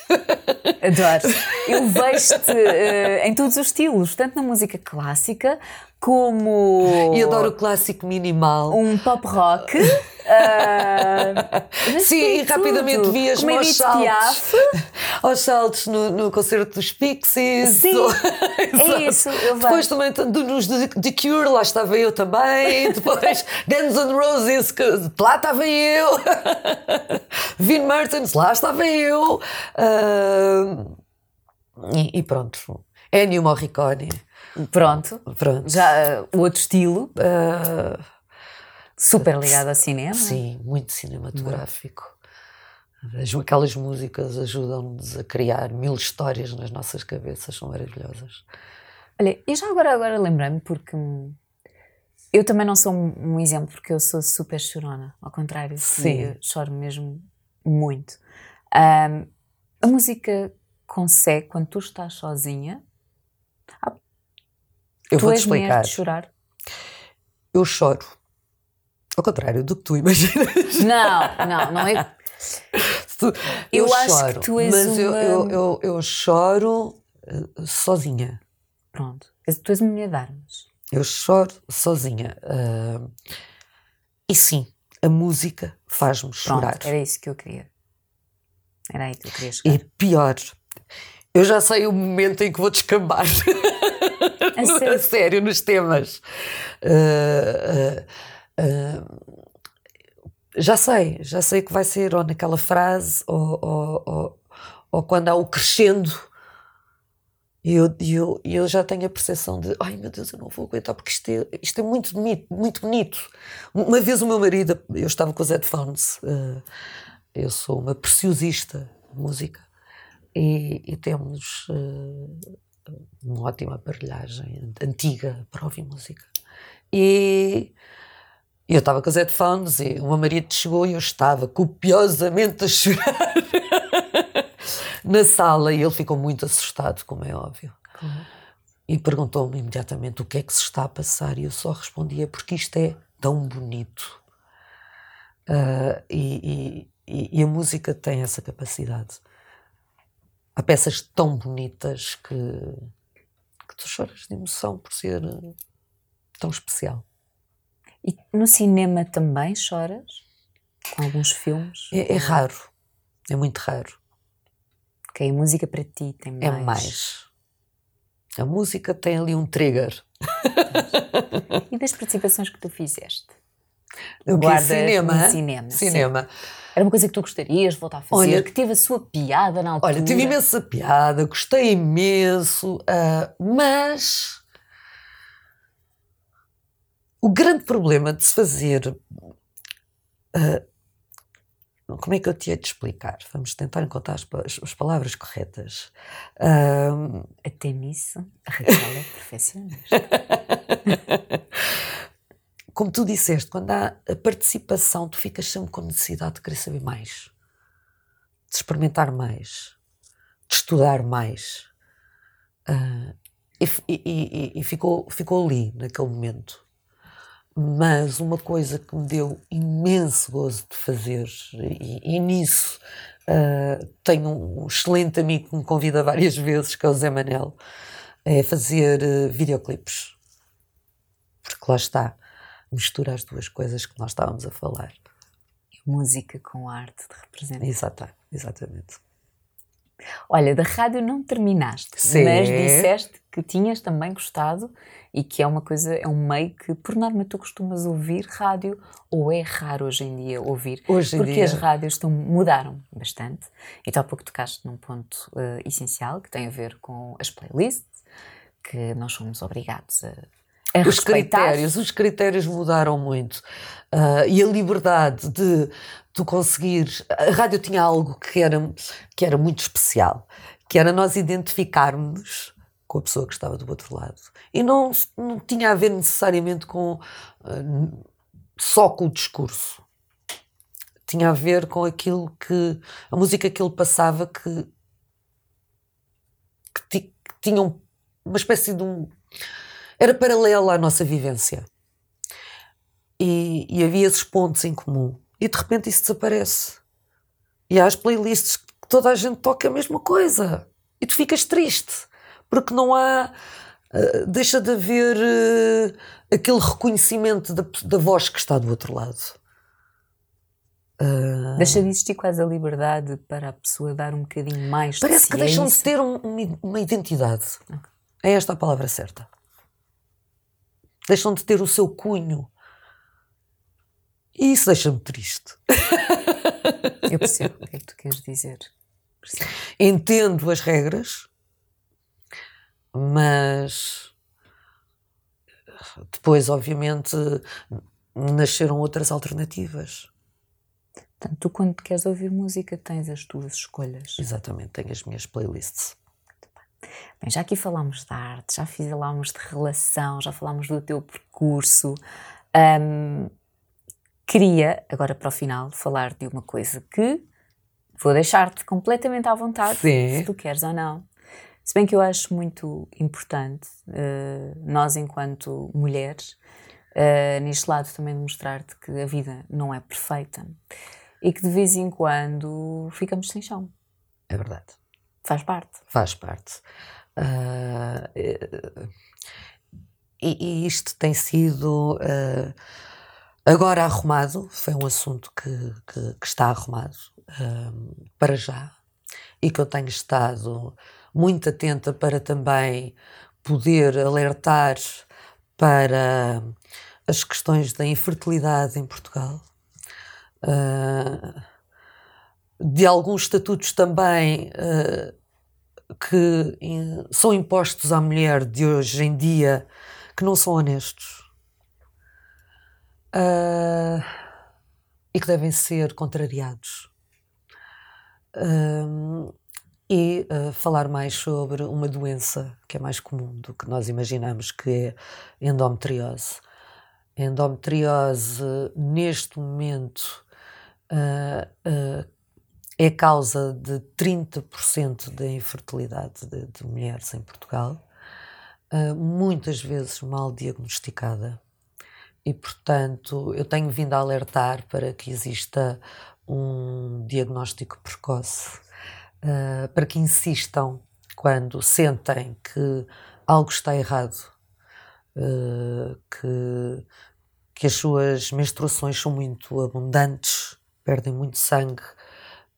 Speaker 1: Adoro. Eu vejo-te uh, em todos os estilos, tanto na música clássica como.
Speaker 2: E adoro o clássico minimal.
Speaker 1: Um pop rock. Uh,
Speaker 2: Sim, e rapidamente vi as aos saltos, aos saltos no, no concerto dos Pixies.
Speaker 1: Sim, é isso. Eu
Speaker 2: Depois também nos The Cure, lá estava eu também. Depois Guns N' Roses, que, lá estava eu. Vin Mertens, lá estava eu. Uh, e, e pronto. Ennio Morricone.
Speaker 1: Pronto.
Speaker 2: Pronto.
Speaker 1: Já uh, outro estilo. Uh, super ligado ao cinema.
Speaker 2: Sim, muito cinematográfico. As, aquelas músicas ajudam-nos a criar mil histórias nas nossas cabeças, são maravilhosas.
Speaker 1: Olha, e já agora, agora lembrei-me, porque eu também não sou um, um, exemplo, porque eu sou super chorona, ao contrário,
Speaker 2: Sim.
Speaker 1: eu choro mesmo muito. Um, a música consegue, quando tu estás sozinha,
Speaker 2: eu
Speaker 1: tu
Speaker 2: vou-te explicar.
Speaker 1: de chorar?
Speaker 2: Eu choro. Ao contrário do que tu imaginas.
Speaker 1: Não, não, não é.
Speaker 2: eu,
Speaker 1: eu
Speaker 2: acho
Speaker 1: choro, que tu és
Speaker 2: mas
Speaker 1: uma...
Speaker 2: eu, eu, eu, eu, choro uh, sozinha.
Speaker 1: Pronto. Tu és uma mulher de armas.
Speaker 2: Eu choro sozinha. Uh, e sim, a música faz-me chorar.
Speaker 1: Era isso que eu queria. Era aí que eu queria chegar.
Speaker 2: E pior, eu já sei o momento em que vou descambar. A, no, sério? a sério, nos temas. Uh, uh, já sei, já sei que vai ser ou naquela frase ou, ou, ou, ou quando há o crescendo. E eu, eu, eu já tenho a percepção de ai meu Deus, eu não vou aguentar porque isto é, isto é muito bonito, muito bonito. Uma vez o meu marido, eu estava com os headphones, uh, eu sou uma preciosista de música e, e temos uh, uma ótima aparelhagem antiga para ouvir música. E eu estava com os headphones e o meu marido chegou e eu estava copiosamente a chorar na sala e ele ficou muito assustado, como é óbvio. Uhum. E perguntou-me imediatamente o que é que se está a passar e eu só respondia porque isto é tão bonito. Uh, e, e, e a música tem essa capacidade há peças tão bonitas que, que tu choras de emoção por ser eh, tão especial.
Speaker 1: E no cinema também choras? Com alguns filmes?
Speaker 2: É, é raro, é muito raro.
Speaker 1: Ok, a música para ti tem mais.
Speaker 2: É mais. A música tem ali um trigger.
Speaker 1: E das participações que tu fizeste?
Speaker 2: O que cinema?
Speaker 1: cinema.
Speaker 2: Cinema.
Speaker 1: Sim. Era uma coisa que tu gostarias de voltar a fazer, olha, que teve a sua piada na altura.
Speaker 2: Olha, tive imensa piada, gostei imenso, uh, mas o grande problema de se fazer. Uh, como é que eu te ia te explicar? Vamos tentar encontrar as, as palavras corretas. Uh,
Speaker 1: Até nisso, a Raquel é perfeccionista.
Speaker 2: Como tu disseste, quando há a participação, tu ficas sempre com necessidade de querer saber mais, de experimentar mais, de estudar mais. Uh, e, e, e, e, ficou, ficou ali, naquele momento. Mas uma coisa que me deu imenso gozo de fazer, e, nisso uh, tenho um excelente amigo que me convida várias vezes, que é o Zé Manel, é fazer uh, videoclipes. Porque lá está mistura as duas coisas que nós estávamos a falar.
Speaker 1: Música com arte de representar.
Speaker 2: Exatamente, exatamente.
Speaker 1: Olha, da rádio não terminaste,
Speaker 2: Sim.
Speaker 1: mas disseste que tinhas também gostado e que é uma coisa, é um meio que, por norma, tu costumas ouvir rádio ou é raro hoje em dia ouvir?
Speaker 2: Hoje em
Speaker 1: porque
Speaker 2: dia.
Speaker 1: as rádios estão, mudaram bastante e tu há pouco tocaste num ponto uh, essencial que tem a ver com as playlists, que nós somos obrigados a
Speaker 2: é os critérios, os critérios mudaram muito. Uh, e a liberdade de tu conseguir. A rádio tinha algo que era, que era muito especial, que era nós identificarmos com a pessoa que estava do outro lado. E não, não tinha a ver necessariamente com uh, só com o discurso. Tinha a ver com aquilo que. a música que ele passava que. que, que tinha uma espécie de um era paralela à nossa vivência. E, e havia esses pontos em comum. E de repente isso desaparece. E há as playlists que toda a gente toca a mesma coisa. E tu ficas triste. Porque não há. Uh, deixa de haver uh, aquele reconhecimento da, da voz que está do outro lado.
Speaker 1: Uh, Deixa de existir quase a liberdade para a pessoa dar um bocadinho mais
Speaker 2: Parece
Speaker 1: de
Speaker 2: que deixam de ter um, uma identidade. Okay. É esta a palavra certa. Deixam de ter o seu cunho. E isso deixa-me triste.
Speaker 1: Eu percebo o que é que tu queres dizer.
Speaker 2: Percebo. Entendo as regras, mas depois, obviamente, nasceram outras alternativas.
Speaker 1: Portanto, tu quando queres ouvir música tens as tuas escolhas.
Speaker 2: Exatamente, tenho as minhas playlists.
Speaker 1: Bem, já aqui falámos de arte, já falámos de relação, já falámos do teu percurso. Um, queria, agora para o final, falar de uma coisa que vou deixar-te completamente à vontade, Sim. se tu queres ou não. Se bem que eu acho muito importante, uh, nós enquanto mulheres, uh, neste lado também mostrar-te que a vida não é perfeita e que de vez em quando ficamos sem chão.
Speaker 2: É verdade.
Speaker 1: Faz parte.
Speaker 2: Faz parte. Uh, e, e, isto tem sido uh, agora arrumado, foi um assunto que, que, que está arrumado uh, para já e que eu tenho estado muito atenta para também poder alertar para as questões da infertilidade em Portugal uh, de alguns estatutos também uh, que são impostos à mulher de hoje em dia que não são honestos uh, e que devem ser contrariados. e falar mais sobre uma doença que é mais comum do que nós imaginamos, que é endometriose. A endometriose, neste momento, uh, é causa de 30% da infertilidade de, de, mulheres em Portugal, uh, muitas vezes mal diagnosticada. E, portanto, eu tenho vindo a alertar para que exista um diagnóstico precoce, uh, para que insistam quando sentem que algo está errado, uh, que, que as suas menstruações são muito abundantes, perdem muito sangue,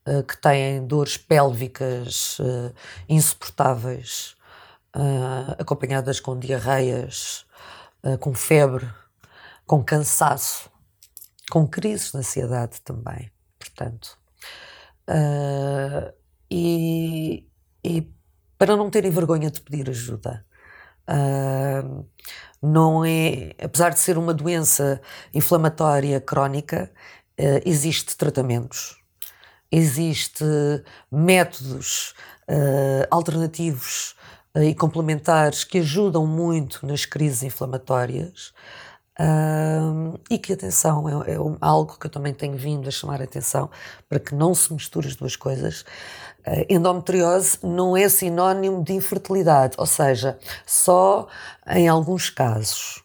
Speaker 2: uh, que têm dores pélvicas uh, insuportáveis, uh, acompanhadas com diarreias, com febre, com cansaço, com crises de ansiedade também, portanto. E, e, para não terem vergonha de pedir ajuda. Uh, não é, apesar de ser uma doença inflamatória crónica, uh, existe tratamentos, existe métodos uh, alternativos uh, e complementares que ajudam muito nas crises inflamatórias. e que, atenção, é, é, algo que eu também tenho vindo a chamar a atenção para que não se misture as duas coisas. Uh, endometriose não é sinónimo de infertilidade, ou seja, só em alguns casos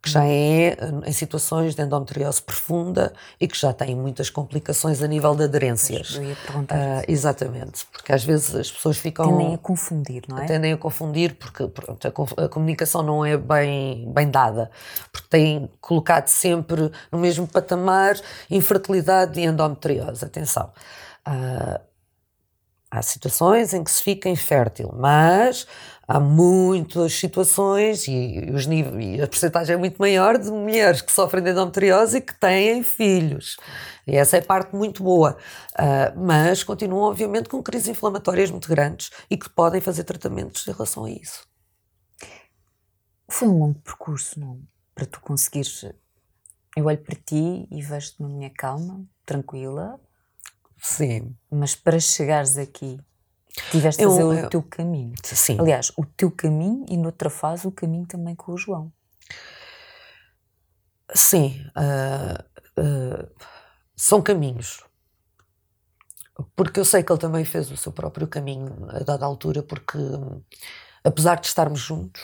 Speaker 2: que já é em situações de endometriose profunda e que já tem muitas complicações a nível de aderências.
Speaker 1: Eu ia perguntar.
Speaker 2: Uh, exatamente, porque às vezes as pessoas ficam.
Speaker 1: Tendem a confundir, não é?
Speaker 2: Tendem a confundir porque pronto, a, comunicação não é bem, bem dada, porque têm colocado sempre no mesmo patamar infertilidade e endometriose. Atenção. Uh, há situações em que se fica infértil, mas há muitas situações e, os níveis, e a porcentagem é muito maior de mulheres que sofrem de endometriose e que têm filhos. E essa é parte muito boa. Uh, mas continuam, obviamente, com crises inflamatórias muito grandes e que podem fazer tratamentos em relação a isso.
Speaker 1: Foi um longo percurso, não? Para tu conseguires. Eu olho para ti e vejo-te na minha calma, tranquila.
Speaker 2: Sim.
Speaker 1: Mas para chegares aqui, Tiveste a fazer eu, o teu caminho.
Speaker 2: Sim.
Speaker 1: Aliás, o teu caminho e noutra fase o caminho também com o João.
Speaker 2: Sim. Uh, uh, são caminhos. Porque eu sei que ele também fez o seu próprio caminho a dada altura, porque apesar de estarmos juntos,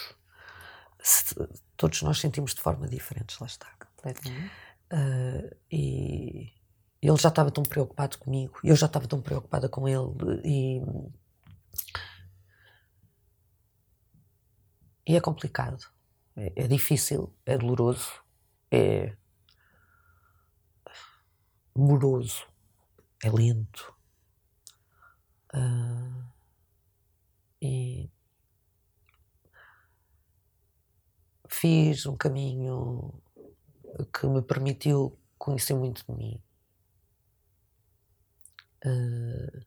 Speaker 2: todos nós sentimos de forma diferente, lá está.
Speaker 1: Completamente.
Speaker 2: Uh, e ele já estava tão preocupado comigo, eu já estava tão preocupada com ele, e, e é complicado, é, é difícil, é doloroso, é moroso, é lento. Uh, e fiz um caminho que me permitiu conhecer muito de mim. Uh,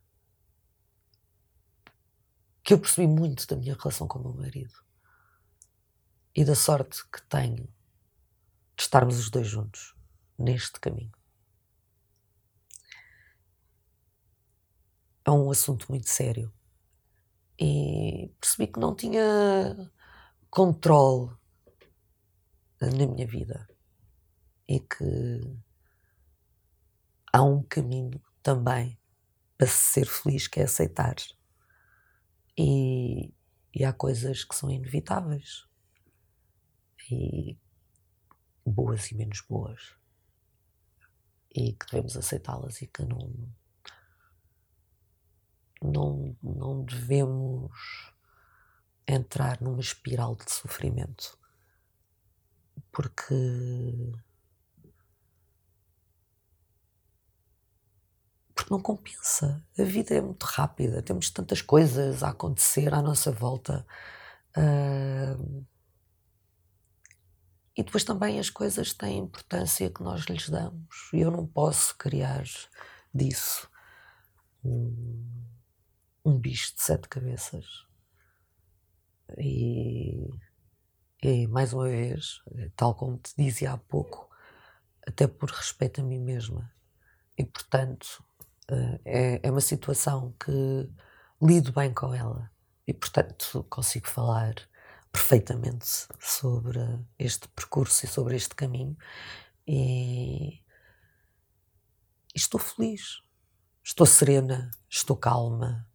Speaker 2: que eu percebi muito da minha relação com o meu marido e da sorte que tenho de estarmos os dois juntos neste caminho. É um assunto muito sério e percebi que não tinha controle na minha vida e que há um caminho também para ser feliz que é aceitar. E, e há coisas que são inevitáveis. E boas e menos boas. E que devemos aceitá-las e que não não, não devemos entrar numa espiral de sofrimento. Porque porque não compensa. A vida é muito rápida, temos tantas coisas a acontecer à nossa volta. Uh, e depois também as coisas têm a importância que nós lhes damos. E eu não posso criar disso um, um bicho de sete cabeças. E e, mais uma vez, tal como te dizia há pouco, até por respeito a mim mesma. E, portanto, é, é uma situação que lido bem com ela. E, portanto, consigo falar perfeitamente sobre este percurso e sobre este caminho. E, estou feliz. Estou serena, estou calma.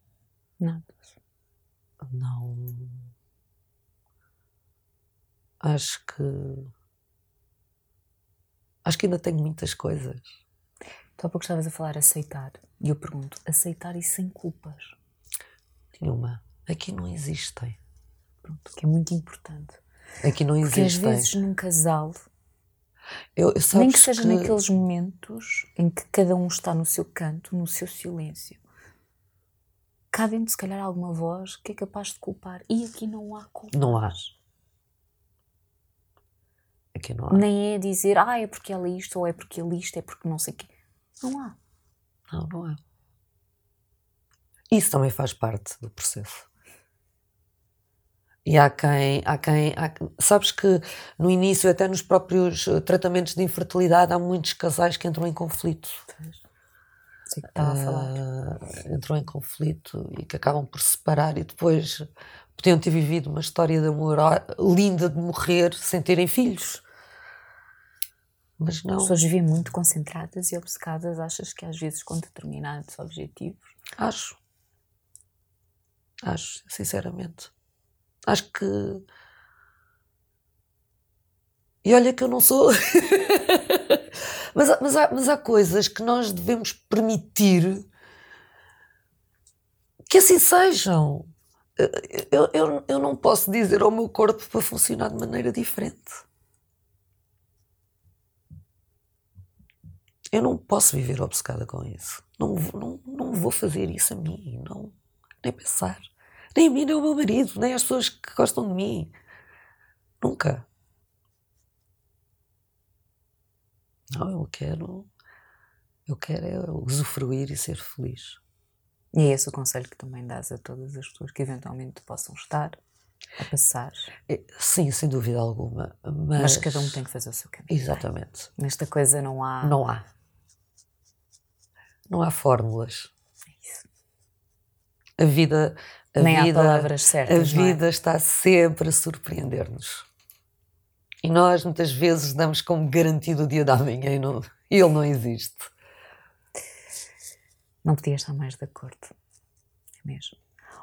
Speaker 1: Nada.
Speaker 2: Não acho que. Acho que ainda tenho muitas coisas.
Speaker 1: Tu há pouco estavas a falar aceitar. E eu pergunto: aceitar e sem culpas?
Speaker 2: Nenhuma. Aqui não existem.
Speaker 1: Pronto, que é muito importante.
Speaker 2: Aqui não existem.
Speaker 1: Porque às vezes num casal,
Speaker 2: eu,
Speaker 1: nem que seja que... naqueles momentos em que cada um está no seu canto, no seu silêncio, cá dentro se calhar alguma voz que é capaz de culpar. E aqui não há culpa.
Speaker 2: Não há. Aqui não há.
Speaker 1: Nem é dizer, ah, é porque ela é isto, ou é porque ele isto, é porque não sei o quê. Não há.
Speaker 2: Não, não há. Isso também faz parte do processo. E há quem, há quem, há, sabes que no início, até nos próprios eh, tratamentos de infertilidade, há muitos casais que entram em conflito.
Speaker 1: Sei que estava a falar.
Speaker 2: Ah, entram em conflito e que acabam por se separar e depois podiam ter vivido uma história de amor linda de morrer sem terem filhos. Mas não.
Speaker 1: As pessoas vivem muito concentradas e obcecadas, achas que às vezes com determinados objetivos?
Speaker 2: Acho. Acho, sinceramente. Acho que. E olha que eu não sou. mas, mas, há, mas há coisas que nós devemos permitir que assim sejam. Eu, eu, eu não posso dizer ao meu corpo para funcionar de maneira diferente. Eu não posso viver obcecada com isso. Não, não, não vou fazer isso a mim, não, nem pensar. Nem a mim, nem ao meu marido, nem às pessoas que gostam de mim. Nunca. Não, eu quero. Eu quero é usufruir e ser feliz.
Speaker 1: E é esse o conselho que também dás a todas as pessoas que eventualmente possam estar a passar?
Speaker 2: É, sim, sem dúvida alguma. Mas...
Speaker 1: mas cada um tem que fazer o seu caminho.
Speaker 2: Exatamente.
Speaker 1: Nesta coisa não há.
Speaker 2: Não há. Não há fórmulas.
Speaker 1: É isso.
Speaker 2: A vida. A
Speaker 1: Nem
Speaker 2: vida,
Speaker 1: há palavras certas.
Speaker 2: A
Speaker 1: é?
Speaker 2: vida é? está sempre a surpreender-nos. E nós muitas vezes damos como garantido o dia da manhã e, não, ele não existe.
Speaker 1: Não podia estar mais de acordo. É mesmo.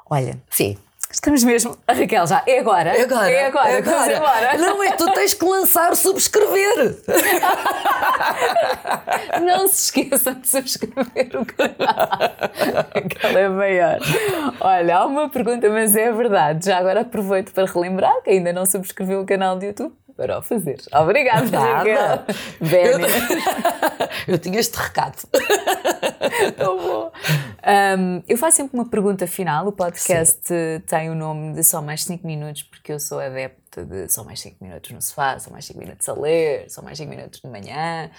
Speaker 1: Olha,
Speaker 2: Sim.
Speaker 1: Estamos mesmo. A Raquel já. É agora.
Speaker 2: É agora.
Speaker 1: É agora.
Speaker 2: É agora.
Speaker 1: agora.
Speaker 2: Não, é tu tens que lançar subscrever.
Speaker 1: Não se esqueçam de subscrever o canal. Aquela é maior. Olha, há uma pergunta, mas é verdade. Já agora aproveito para relembrar que ainda não subscreveu o canal do YouTube para o fazer. Obrigada, Raquel.
Speaker 2: Eu, eu tinha este recado.
Speaker 1: Tão bom. Um, eu faço sempre uma pergunta final. O podcast Sim. tem o nome de Só Mais 5 Minutos, porque eu sou adepta de só mais 5 minutos no sofá, só mais 5 minutos a ler, só mais 5 minutos de manhã.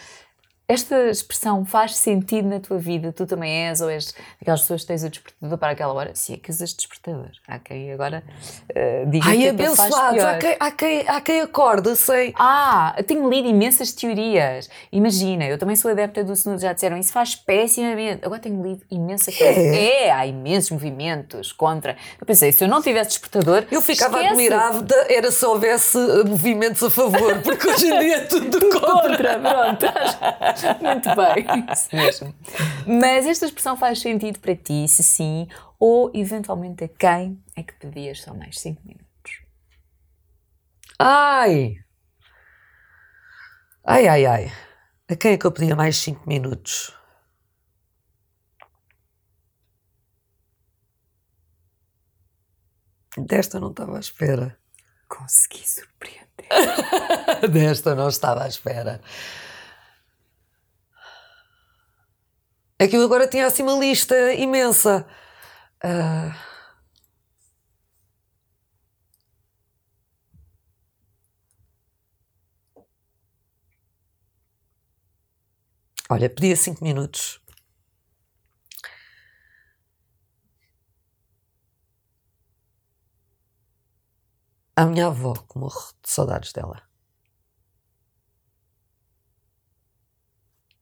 Speaker 1: Esta expressão faz sentido na tua vida? Tu também és ou és daquelas pessoas que tens o despertador para aquela hora? Se é que usas despertador. Há quem agora uh, diga
Speaker 2: Ai,
Speaker 1: que
Speaker 2: abençoados, há quem, há, quem, há quem acorda, sei.
Speaker 1: Ah, tenho lido imensas teorias. Imagina, eu também sou adepta do snooze, já disseram isso faz pessimamente. Agora tenho lido imensa coisa. É. é, há imensos movimentos contra. Eu pensei, se eu não tivesse despertador.
Speaker 2: Eu ficava esquece. admirada, era se houvesse movimentos a favor, porque hoje em dia é tudo contra.
Speaker 1: contra pronto. Muito bem, isso mesmo. Mas esta expressão faz sentido para ti, se sim, ou eventualmente a quem é que pedias só mais 5 minutos?
Speaker 2: Ai! Ai, ai, ai. A quem é que eu pedia mais 5 minutos? Desta não estava à espera.
Speaker 1: Consegui surpreender.
Speaker 2: Desta não estava à espera. Eu agora tinha assim uma lista imensa. Uh... Olha, pedia cinco minutos. A minha avó, que morro de saudades dela.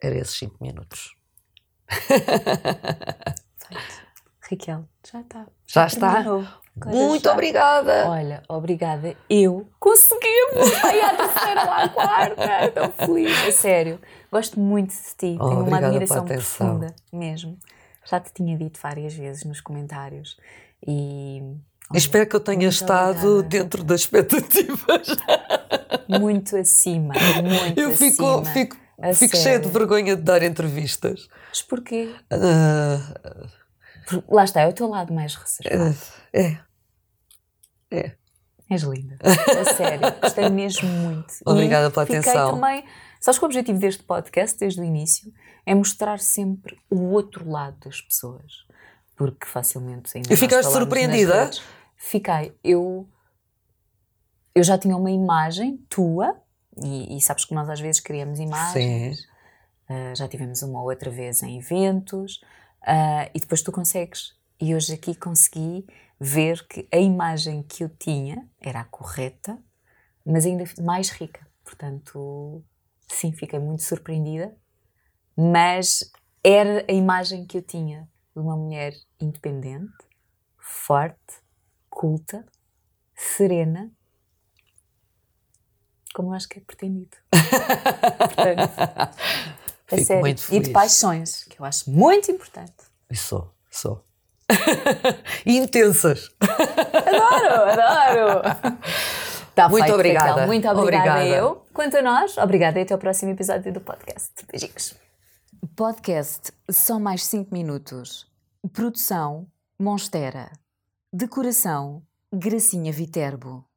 Speaker 2: Era esses cinco minutos.
Speaker 1: Raquel, já está.
Speaker 2: Já, está. Muito já. obrigada.
Speaker 1: Olha, obrigada. Eu conseguimos! Vai à terceira lá à quarta. Estou feliz. É sério. Gosto muito de ti. Oh, Tenho uma admiração profunda mesmo. Já te tinha dito várias vezes nos comentários. E.
Speaker 2: Olha, Espero que eu tenha estado obrigada. dentro das expectativas.
Speaker 1: Muito acima. Muito
Speaker 2: eu fico,
Speaker 1: acima.
Speaker 2: fico a Fico sério? cheia de vergonha de dar entrevistas.
Speaker 1: Mas porquê? Uh... Lá está, é o teu lado mais reservado.
Speaker 2: É. É.
Speaker 1: És linda. A sério. Gostei mesmo muito.
Speaker 2: Obrigada e pela atenção.
Speaker 1: também. Sabes que o objetivo deste podcast, desde o início, é mostrar sempre o outro lado das pessoas. Porque facilmente.
Speaker 2: E ficaste surpreendida?
Speaker 1: Fiquei. Eu. Eu já tinha uma imagem tua e, e, sabes que nós às vezes criamos imagens. Uh, já tivemos uma outra vez em eventos. Uh, e depois tu consegues. E hoje aqui consegui ver que a imagem que eu tinha era a correta, mas ainda mais rica. Portanto, sim, fiquei muito surpreendida. Mas era a imagem que eu tinha de uma mulher independente, forte, culta, serena como acho que é pretendido. Portanto, é
Speaker 2: Fico sério. Muito feliz.
Speaker 1: E de paixões, que eu acho muito importante.
Speaker 2: E sou, sou. e intensas.
Speaker 1: Adoro, adoro. Tá
Speaker 2: muito
Speaker 1: feito,
Speaker 2: obrigada.
Speaker 1: Raquel. Muito obrigada, obrigada eu. Quanto a nós, obrigada e até o próximo episódio do podcast. Beijinhos. Podcast Só Mais 5 Minutos. Produção Monstera. Decoração Gracinha Viterbo.